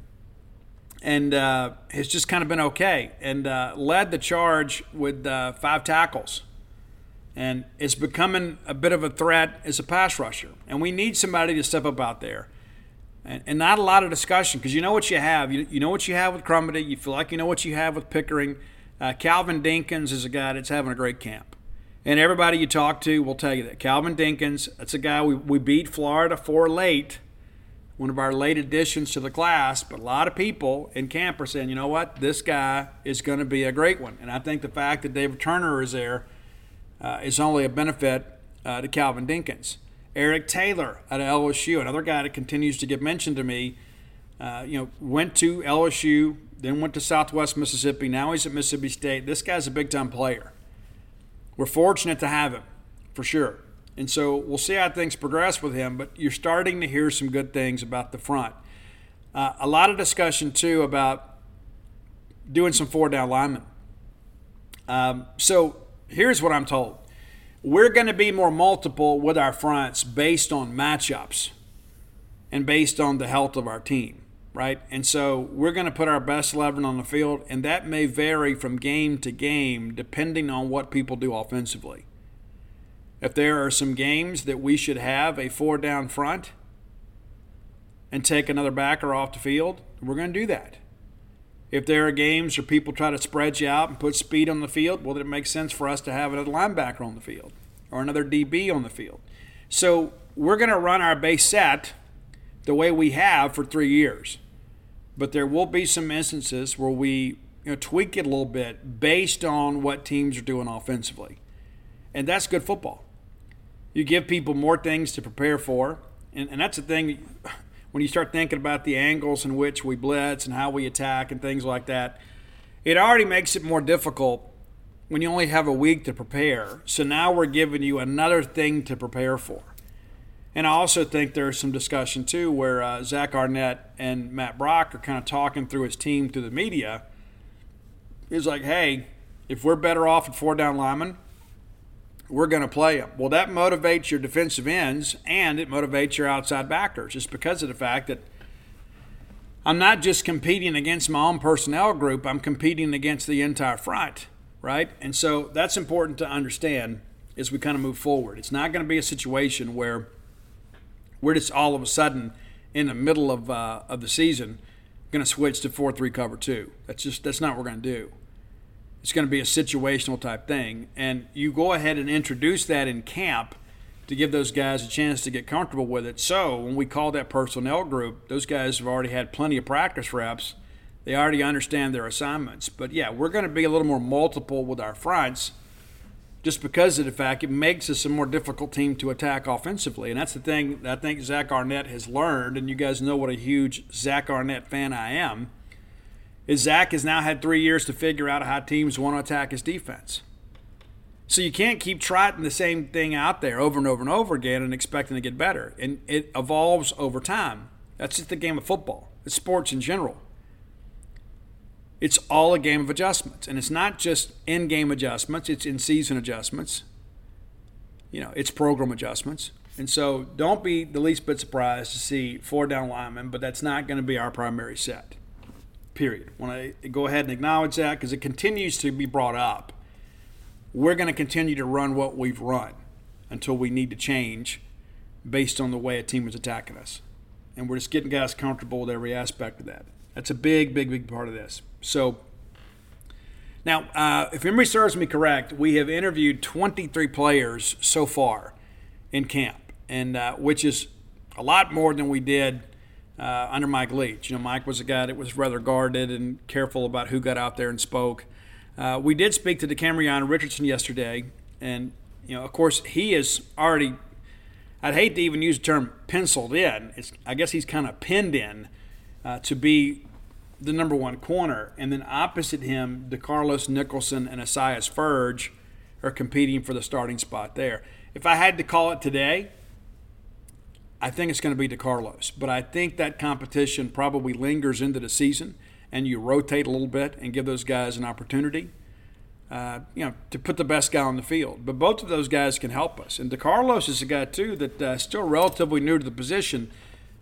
and uh, has just kind of been okay. And led the charge with five tackles, and it's becoming a bit of a threat as a pass rusher. And we need somebody to step up out there. And, and not a lot of discussion because you know what you have. You, you know what you have with Crumedy. You feel like you know what you have with Pickering uh, Calvin Dinkins is a guy that's having a great camp. And everybody you talk to will tell you that. Calvin Dinkins, that's a guy we, we beat Florida for late, one of our late additions to the class. But a lot of people in camp are saying, you know what, this guy is going to be a great one. And I think the fact that David Turner is there uh, is only a benefit uh, to Calvin Dinkins. Eric Taylor at LSU, another guy that continues to get mentioned to me, uh, you know, went to LSU, then went to Southwest Mississippi. Now he's at Mississippi State. This guy's a big time player. We're fortunate to have him, for sure. And so we'll see how things progress with him, but you're starting to hear some good things about the front. Uh, a lot of discussion, too, about doing some four down linemen. Um, so here's what I'm told we're going to be more multiple with our fronts based on matchups and based on the health of our team right? And so we're going to put our best 11 on the field, and that may vary from game to game depending on what people do offensively. If there are some games that we should have a four down front and take another backer off the field, we're going to do that. If there are games where people try to spread you out and put speed on the field, well, then it makes sense for us to have another linebacker on the field or another DB on the field. So we're going to run our base set the way we have for three years but there will be some instances where we you know, tweak it a little bit based on what teams are doing offensively. And that's good football. You give people more things to prepare for. And, and that's the thing when you start thinking about the angles in which we blitz and how we attack and things like that, it already makes it more difficult when you only have a week to prepare. So now we're giving you another thing to prepare for. And I also think there's some discussion too where uh, Zach Arnett and Matt Brock are kind of talking through his team through the media. He's like, hey, if we're better off at four down linemen, we're going to play them. Well, that motivates your defensive ends and it motivates your outside backers just because of the fact that I'm not just competing against my own personnel group, I'm competing against the entire front, right? And so that's important to understand as we kind of move forward. It's not going to be a situation where we're just all of a sudden in the middle of, uh, of the season going to switch to 4-3 cover 2. That's just that's not what we're going to do. It's going to be a situational type thing and you go ahead and introduce that in camp to give those guys a chance to get comfortable with it. So, when we call that personnel group, those guys have already had plenty of practice reps. They already understand their assignments. But yeah, we're going to be a little more multiple with our fronts just because of the fact it makes us a more difficult team to attack offensively. And that's the thing that I think Zach Arnett has learned, and you guys know what a huge Zach Arnett fan I am, is Zach has now had three years to figure out how teams want to attack his defense. So you can't keep trotting the same thing out there over and over and over again and expecting to get better. And it evolves over time. That's just the game of football. It's sports in general it's all a game of adjustments. And it's not just in game adjustments, it's in season adjustments. You know, it's program adjustments. And so don't be the least bit surprised to see four down linemen, but that's not going to be our primary set. Period. Want to go ahead and acknowledge that because it continues to be brought up. we're going to continue to run what we've run until we need to change based on the way a team is attacking us. And we're just getting guys comfortable with every aspect of that. That's a big, big, big part of this. So, now, uh, if memory serves me correct, we have interviewed 23 players so far in camp, and uh, which is a lot more than we did uh, under Mike Leach. You know, Mike was a guy that was rather guarded and careful about who got out there and spoke. Uh, we did speak to DeCamerion Richardson yesterday, and you know, of course, he is already. I'd hate to even use the term penciled in. It's, I guess he's kind of pinned in uh, to be the number one corner, and then opposite him, DeCarlos Nicholson and Esaias Furdge are competing for the starting spot there. If I had to call it today, I think it's going to be DeCarlos, but I think that competition probably lingers into the season, and you rotate a little bit and give those guys an opportunity. Uh, you know, to put the best guy on the field. But both of those guys can help us. And DeCarlos is a guy too that uh, still relatively new to the position,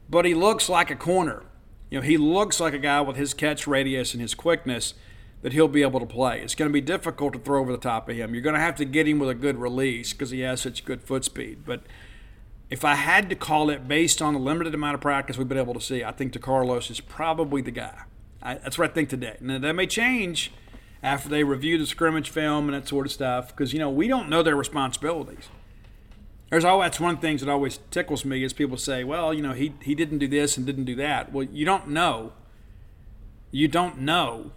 but he looks like a corner. You know, he looks like a guy with his catch radius and his quickness that he'll be able to play. It's going to be difficult to throw over the top of him. You're going to have to get him with a good release because he has such good foot speed. But if I had to call it based on the limited amount of practice we've been able to see, I think DeCarlos is probably the guy. I, that's what I think today. Now, that may change after they review the scrimmage film and that sort of stuff because, you know, we don't know their responsibilities there's always that's one things that always tickles me is people say, well, you know, he he didn't do this and didn't do that. Well, you don't know. You don't know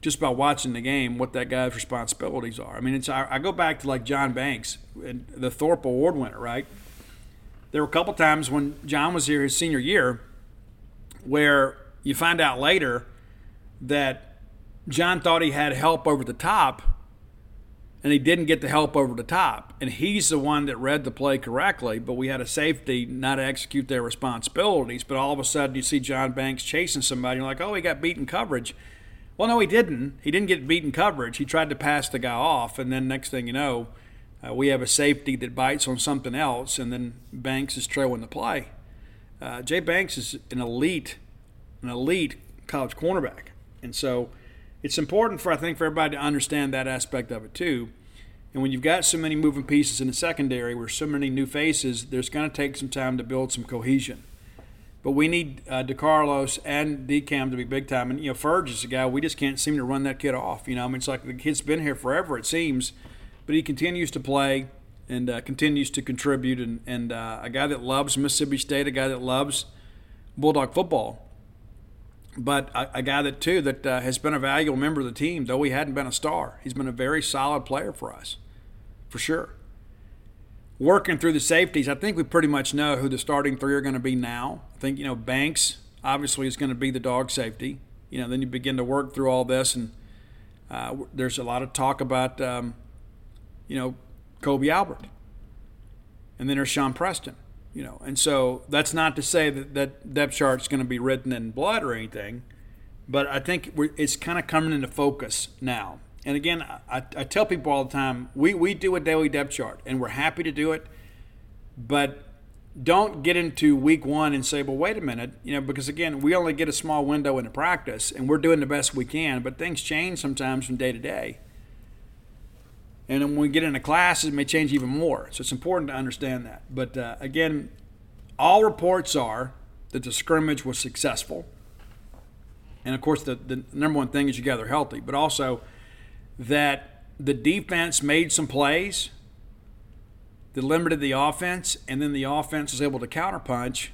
just by watching the game what that guy's responsibilities are. I mean, it's I, I go back to like John Banks, and the Thorpe Award winner, right? There were a couple times when John was here his senior year where you find out later that John thought he had help over the top and he didn't get the help over the top. And he's the one that read the play correctly, but we had a safety not to execute their responsibilities. But all of a sudden, you see John Banks chasing somebody. You're like, oh, he got beaten coverage. Well, no, he didn't. He didn't get beaten coverage. He tried to pass the guy off, and then next thing you know, uh, we have a safety that bites on something else, and then Banks is trailing the play. Uh, Jay Banks is an elite, an elite college cornerback, and so it's important for I think for everybody to understand that aspect of it too. And when you've got so many moving pieces in the secondary, where so many new faces, there's going to take some time to build some cohesion. But we need uh, DeCarlos and DCAM to be big time. And, you know, Furdge is a guy, we just can't seem to run that kid off. You know, I mean, it's like the kid's been here forever, it seems, but he continues to play and uh, continues to contribute. And, and uh, a guy that loves Mississippi State, a guy that loves Bulldog football but a, a, guy that too that uh, has been a valuable member of the team, though he hadn't been a star. He's been a very solid player for us, for sure. Working through the safeties, I think we pretty much know who the starting three are going to be now. I think you know Banks obviously is going to be the dog safety. You know, then you begin to work through all this, and uh, there's a lot of talk about um, you know Kobe Albert, and then there's Shawn Preston you know, and so that's not to say that that depth chart is going to be written in blood or anything, but I think it's kind of coming into focus now. And again, I, I tell people all the time, we, we do a daily depth chart, and we're happy to do it, but don't get into week one and say, well, wait a minute, you know, because again, we only get a small window into practice, and we're doing the best we can, but things change sometimes from day to day. And then when we get into classes, it may change even more. So it's important to understand that. But uh, again, all reports are that the scrimmage was successful. And of course, the, the number one thing is you gather healthy, but also that the defense made some plays that limited the offense, and then the offense was able to counterpunch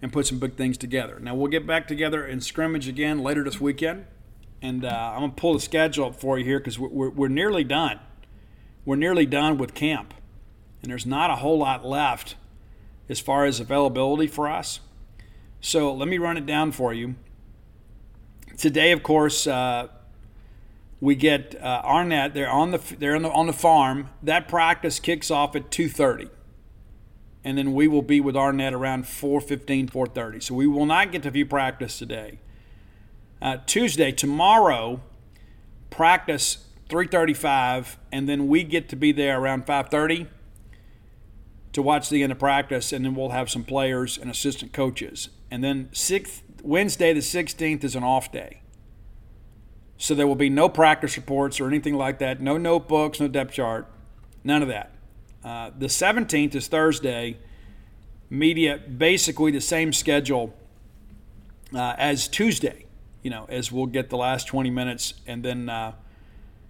and put some big things together. Now, we'll get back together in scrimmage again later this weekend. And uh, I'm going to pull the schedule up for you here because we're, we're, we're nearly done we're nearly done with camp, and there's not a whole lot left as far as availability for us. So let me run it down for you. Today, of course, uh, we get uh, Arnett. They're on the they're on the, on the farm. That practice kicks off at 2:30, and then we will be with Arnett around 4:15, 4:30. So we will not get to view practice today. Uh, Tuesday, tomorrow, practice 3:35, and then we get to be there around 5:30 to watch the end of practice, and then we'll have some players and assistant coaches. And then sixth Wednesday the 16th is an off day. So there will be no practice reports or anything like that, no notebooks, no depth chart, none of that. Uh, the 17th is Thursday. Media, basically the same schedule uh, as Tuesday, you know, as we'll get the last 20 minutes and then uh,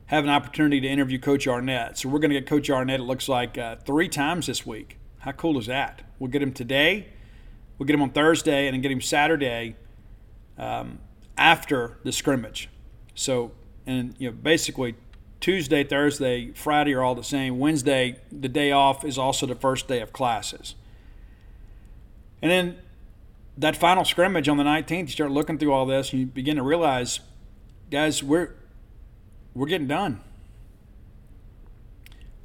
have an opportunity to interview Coach Arnett. So we're going to get Coach Arnett, it looks like, uh, three times this week. How cool is that? We'll get him today, we'll get him on Thursday, and then get him Saturday um, after the scrimmage. So, and, you know, basically Tuesday, Thursday, Friday are all the same. Wednesday, the day off, is also the first day of classes. And then that final scrimmage on the 19th, you start looking through all this, and you begin to realize, guys, we're we're getting done.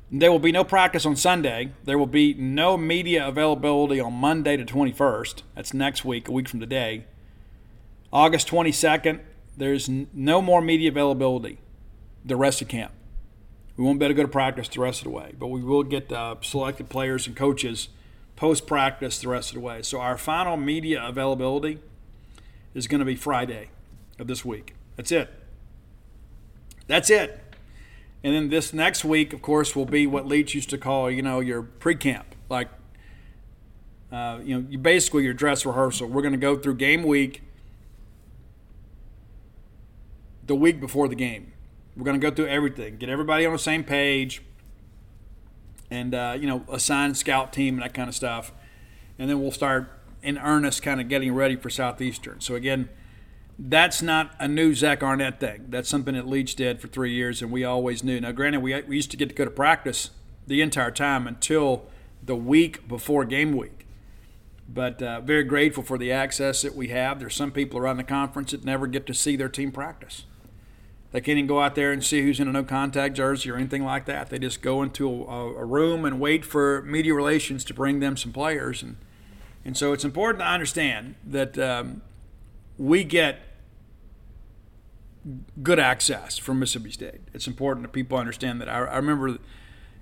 There will be no practice on Sunday. There will be no media availability on Monday the 21st. That's next week, a week from today. August 22nd, there's no more media availability the rest of camp. We won't be able to go to practice the rest of the way, but we will get uh, selected players and coaches post practice the rest of the way. So our final media availability is going to be Friday of this week. That's it. That's it. And then this next week, of course, will be what Leach used to call, you know, your pre-camp. Like, uh, you know, you basically your dress rehearsal. We're going to go through game week, the week before the game. We're going to go through everything, get everybody on the same page, and uh, you know, assign scout team and that kind of stuff. And then we'll start in earnest, kind of getting ready for Southeastern. So again that's not a new Zach Arnett thing. That's something that Leach did for three years, and we always knew. Now, granted, we, we used to get to go to practice the entire time until the week before game week. But uh, very grateful for the access that we have. There's some people around the conference that never get to see their team practice. They can't even go out there and see who's in a no contact jersey or anything like that. They just go into a, a room and wait for media relations to bring them some players. And, and so it's important to understand that um, we get good access from Mississippi State. It's important that people understand that. I, I remember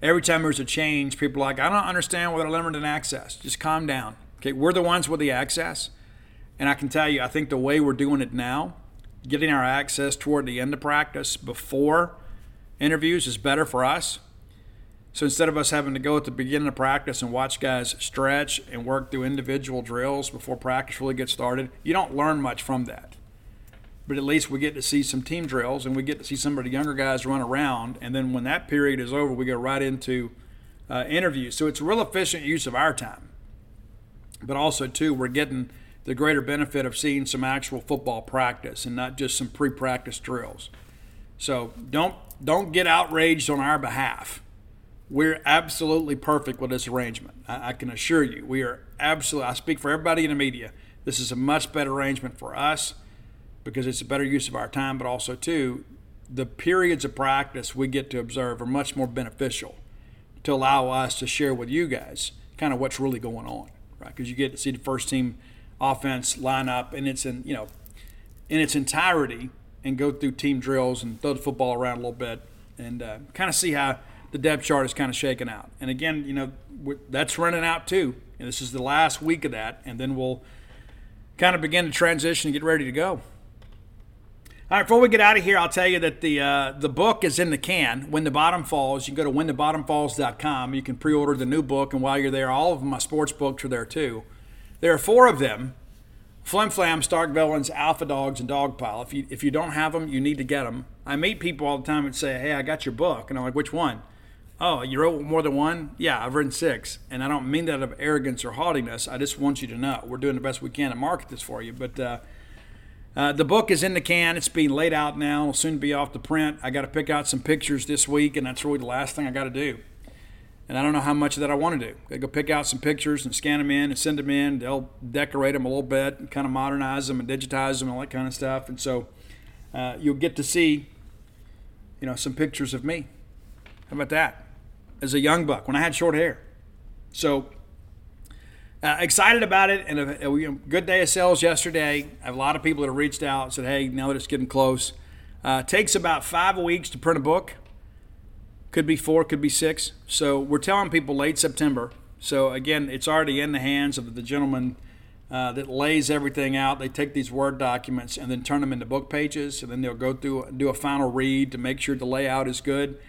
every time there's a change, people are like, I don't understand why they're limited access. Just calm down. Okay, we're the ones with the access. And I can tell you, I think the way we're doing it now, getting our access toward the end of practice before interviews is better for us. So instead of us having to go at the beginning of practice and watch guys stretch and work through individual drills before practice really gets started, you don't learn much from that but at least we get to see some team drills and we get to see some of the younger guys run around. And then when that period is over, we go right into uh, interviews. So it's a real efficient use of our time. But also, too, we're getting the greater benefit of seeing some actual football practice and not just some pre-practice drills. So don't don't get outraged on our behalf. We're absolutely perfect with this arrangement. I, I can assure you, we are absolutely. I speak for everybody in the media. This is a much better arrangement for us because it's a better use of our time, but also, too, the periods of practice we get to observe are much more beneficial to allow us to share with you guys kind of what's really going on, right? Because you get to see the first team offense line up and it's in, you know, in its entirety and go through team drills and throw the football around a little bit and uh, kind of see how the depth chart is kind of shaking out. And again, you know, that's running out too. And this is the last week of that, and then we'll kind of begin to transition and get ready to go. All right, before we get out of here, I'll tell you that the uh, the book is in the can. When the Bottom Falls. You can go to whenthebottomfalls.com. You can pre-order the new book, and while you're there, all of my sports books are there too. There are four of them: Flim Flam, Stark Villains, Alpha Dogs, and Dogpile. If you if you don't have them, you need to get them. I meet people all the time and say, "Hey, I got your book," and I'm like, "Which one?" Oh, you wrote more than one? Yeah, I've written six, and I don't mean that out of arrogance or haughtiness. I just want you to know we're doing the best we can to market this for you, but. Uh, uh, the book is in the can. It's being laid out now. It'll soon be off the print. I got to pick out some pictures this week, and that's really the last thing I got to do. And I don't know how much of that I want to do. I go pick out some pictures and scan them in and send them in. They'll decorate them a little bit and kind of modernize them and digitize them and all that kind of stuff. And so uh, you'll get to see, you know, some pictures of me. How about that? As a young buck when I had short hair. So uh, excited about it, and a, a, good day of sales yesterday. I have a lot of people that have reached out said, "Hey, now that it's getting close, uh, takes about five weeks to print a book. Could be four, could be six. So we're telling people late September. So again, it's already in the hands of the gentleman uh, that lays everything out. They take these Word documents and then turn them into book pages, and then they'll go through and do a final read to make sure the layout is good.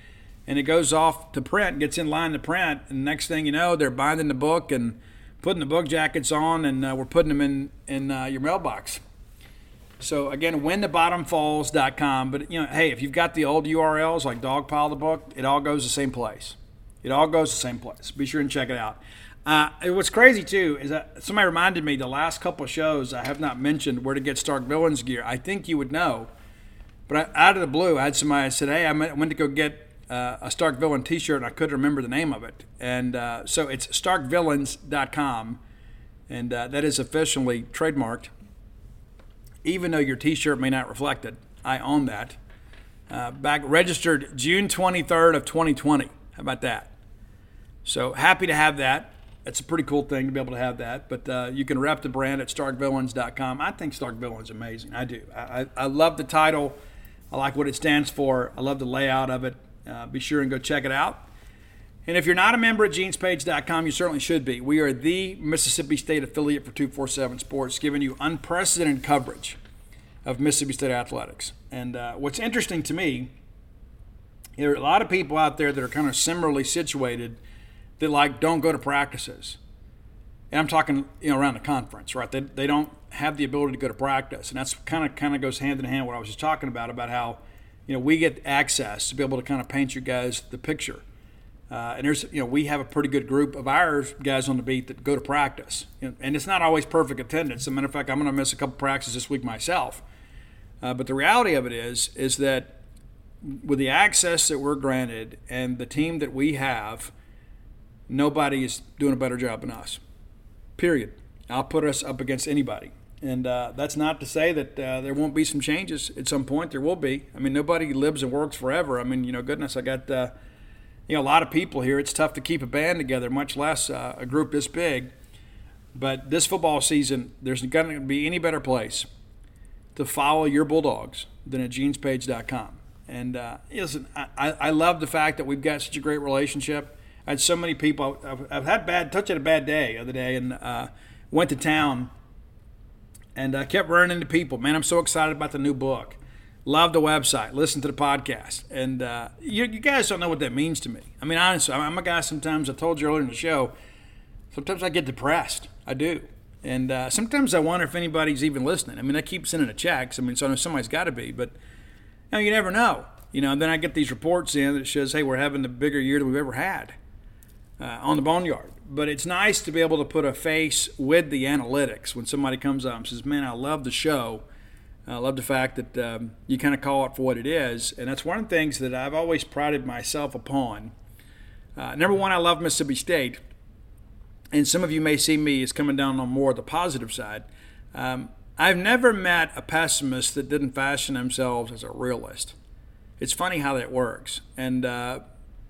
And it goes off to print, gets in line to print, and next thing you know, they're binding the book and putting the bug jackets on, and uh, we're putting them in in uh, your mailbox. So again, whenthebottomfalls.com. But you know, hey, if you've got the old URLs like Dogpile the book, it all goes the same place. It all goes the same place. Be sure and check it out. Uh, what's crazy too is that somebody reminded me the last couple shows I have not mentioned where to get Stark Villains gear. I think you would know, but I, out of the blue, I had somebody said, "Hey, I went to go get uh, a Stark Villain T-shirt and I couldn't remember the name of it." And uh, so it's StarkVillains.com, and uh, that is officially trademarked. Even though your T-shirt may not reflect it, I own that. Uh, back registered June 23rd of 2020. How about that? So happy to have that. It's a pretty cool thing to be able to have that. But uh, you can rep the brand at starkvillains.com. I think Stark Villains is amazing. I do. I, I, love the title. I like what it stands for. I love the layout of it. Uh, be sure and go check it out. And if you're not a member at genespage.com, you certainly should be. We are the Mississippi State affiliate for 247 Sports, giving you unprecedented coverage of Mississippi State athletics. And uh, what's interesting to me, there are a lot of people out there that are kind of similarly situated that like don't go to practices. And I'm talking, you know, around the conference, right? They, they don't have the ability to go to practice, and that's kind of kind of goes hand in hand what I was just talking about about how, you know, we get access to be able to kind of paint you guys the picture. Uh, and there's, you know, we have a pretty good group of our guys on the beat that go to practice, you know, and it's not always perfect attendance. As a matter of fact, I'm going to miss a couple practices this week myself. Uh, but the reality of it is, is that with the access that we're granted and the team that we have, nobody is doing a better job than us. Period. I'll put us up against anybody. And uh, that's not to say that uh, there won't be some changes at some point. There will be. I mean, nobody lives and works forever. I mean, you know, goodness, I got uh, you know a lot of people here. It's tough to keep a band together, much less uh, a group this big. But this football season, there's not going to be any better place to follow your Bulldogs than at genespage.com. And uh, listen, I, I love the fact that we've got such a great relationship. I had so many people. I've, I've had bad touch at a bad day the other day, and uh, went to town, and I kept running into people. Man, I'm so excited about the new book. Love the website. Listen to the podcast, and uh, you, you, guys don't know what that means to me. I mean, honestly, I'm a guy. Sometimes I told you earlier in the show. Sometimes I get depressed. I do. And uh, sometimes I wonder if anybody's even listening. I mean, I keep sending a checks. I mean, so I know somebody's got to be, but you, know, you never know. You know, and then I get these reports in that says, "Hey, we're having the bigger year than we've ever had." uh, on the boneyard. But it's nice to be able to put a face with the analytics when somebody comes up and says, "Man, I love the show. I love the fact that um, you kind of call it for what it is." And that's one of the things that I've always prided myself upon. Uh, number one, I love Mississippi State, and some of you may see me as coming down on more of the positive side. Um, I've never met a pessimist that didn't fashion themselves as a realist. It's funny how that works, and uh,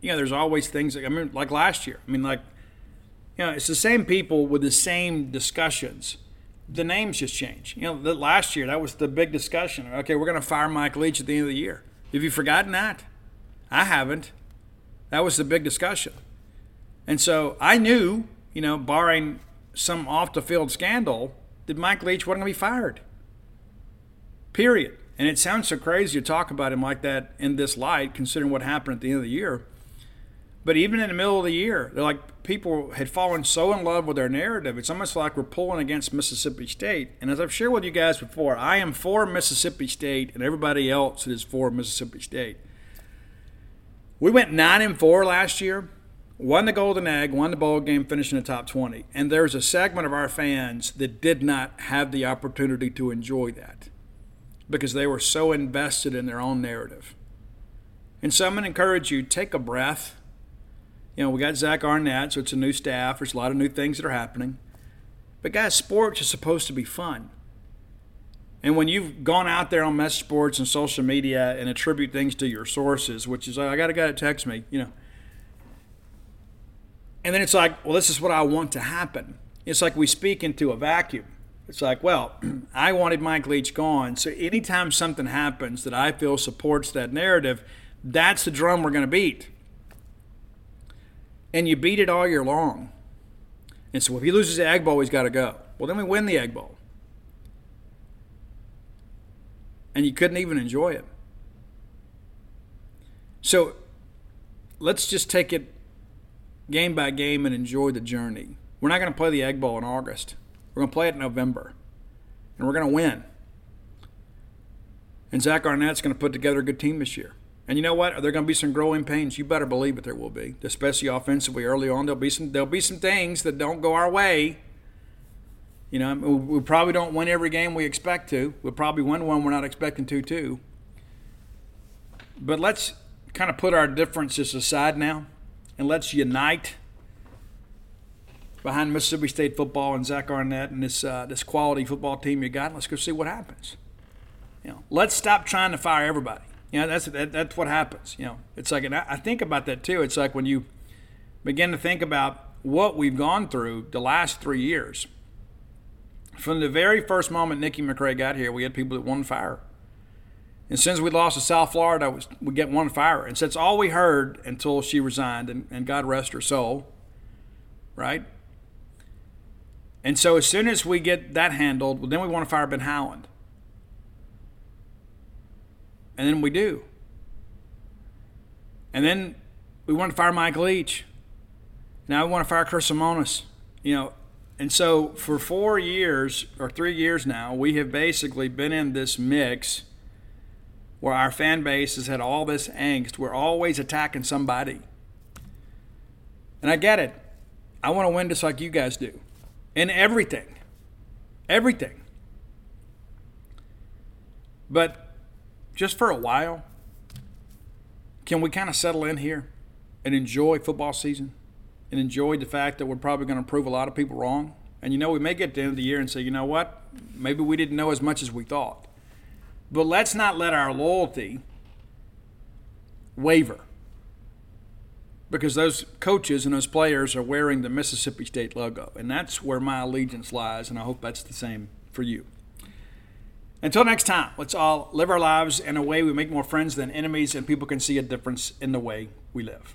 you know, there's always things. Like, I mean, like last year. I mean, like, you know, it's the same people with the same discussions. The names just change. You know, the, last year that was the big discussion. Okay, we're going to fire Mike Leach at the end of the year. Have you forgotten that? I haven't. That was the big discussion. And so I knew, you know, barring some off the field scandal, that Mike Leach wasn't going to be fired. Period. And it sounds so crazy to talk about him like that in this light, considering what happened at the end of the year. But even in the middle of the year, they're like people had fallen so in love with their narrative. It's almost like we're pulling against Mississippi State. And as I've shared with you guys before, I am for Mississippi State, and everybody else is for Mississippi State. We went nine and four last year, won the Golden Egg, won the bowl game, finished in the top twenty. And there's a segment of our fans that did not have the opportunity to enjoy that because they were so invested in their own narrative. And so I'm going to encourage you take a breath you know, we got Zach Arnett, so it's a new staff. There's a lot of new things that are happening. But guys, sports is supposed to be fun. And when you've gone out there on mess sports and social media and attribute things to your sources, which is I got a guy that text me, you know, and then it's like, well, this is what I want to happen. It's like we speak into a vacuum. It's like, well, [clears throat] I wanted Mike Leach gone, so anytime something happens that I feel supports that narrative, that's the drum we're going to beat and you beat it all year long. And so if he loses the Egg Bowl, he's got to go. Well, then we win the Egg Bowl. And you couldn't even enjoy it. So let's just take it game by game and enjoy the journey. We're not going to play the Egg Bowl in August. We're going to play it in November. And we're going to win. And Zach Arnett's going to put together a good team this year. And you know what? Are there going to be some growing pains? You better believe it. There will be, especially offensively early on. There'll be some. There'll be some things that don't go our way. You know, we probably don't win every game we expect to. We'll probably win one we're not expecting to too. But let's kind of put our differences aside now, and let's unite behind Mississippi State football and Zach Arnett and this uh, this quality football team you got. Let's go see what happens. You know, let's stop trying to fire everybody. You know, that's that, that's what happens. You know, it's like, and I, I think about that too. It's like when you begin to think about what we've gone through the last three years. From the very first moment Nikki McCray got here, we had people that won fire. And since we lost to South Florida, we get one fire. And that's all we heard until she resigned, and, and God rest her soul, right? And so as soon as we get that handled, well, then we want to fire Ben Howland. And then we do. And then we want to fire Mike Leach. Now we want to fire Chris Lemonis. You know, and so for four years or three years now, we have basically been in this mix where our fan base has had all this angst. We're always attacking somebody. And I get it. I want to win just like you guys do. In everything. Everything. But just for a while, can we kind of settle in here and enjoy football season and enjoy the fact that we're probably going to prove a lot of people wrong? And you know, we may get to the end of the year and say, you know what? Maybe we didn't know as much as we thought. But let's not let our loyalty waver because those coaches and those players are wearing the Mississippi State logo. And that's where my allegiance lies, and I hope that's the same for you. Until next time, let's all live our lives in a way we make more friends than enemies, and people can see a difference in the way we live.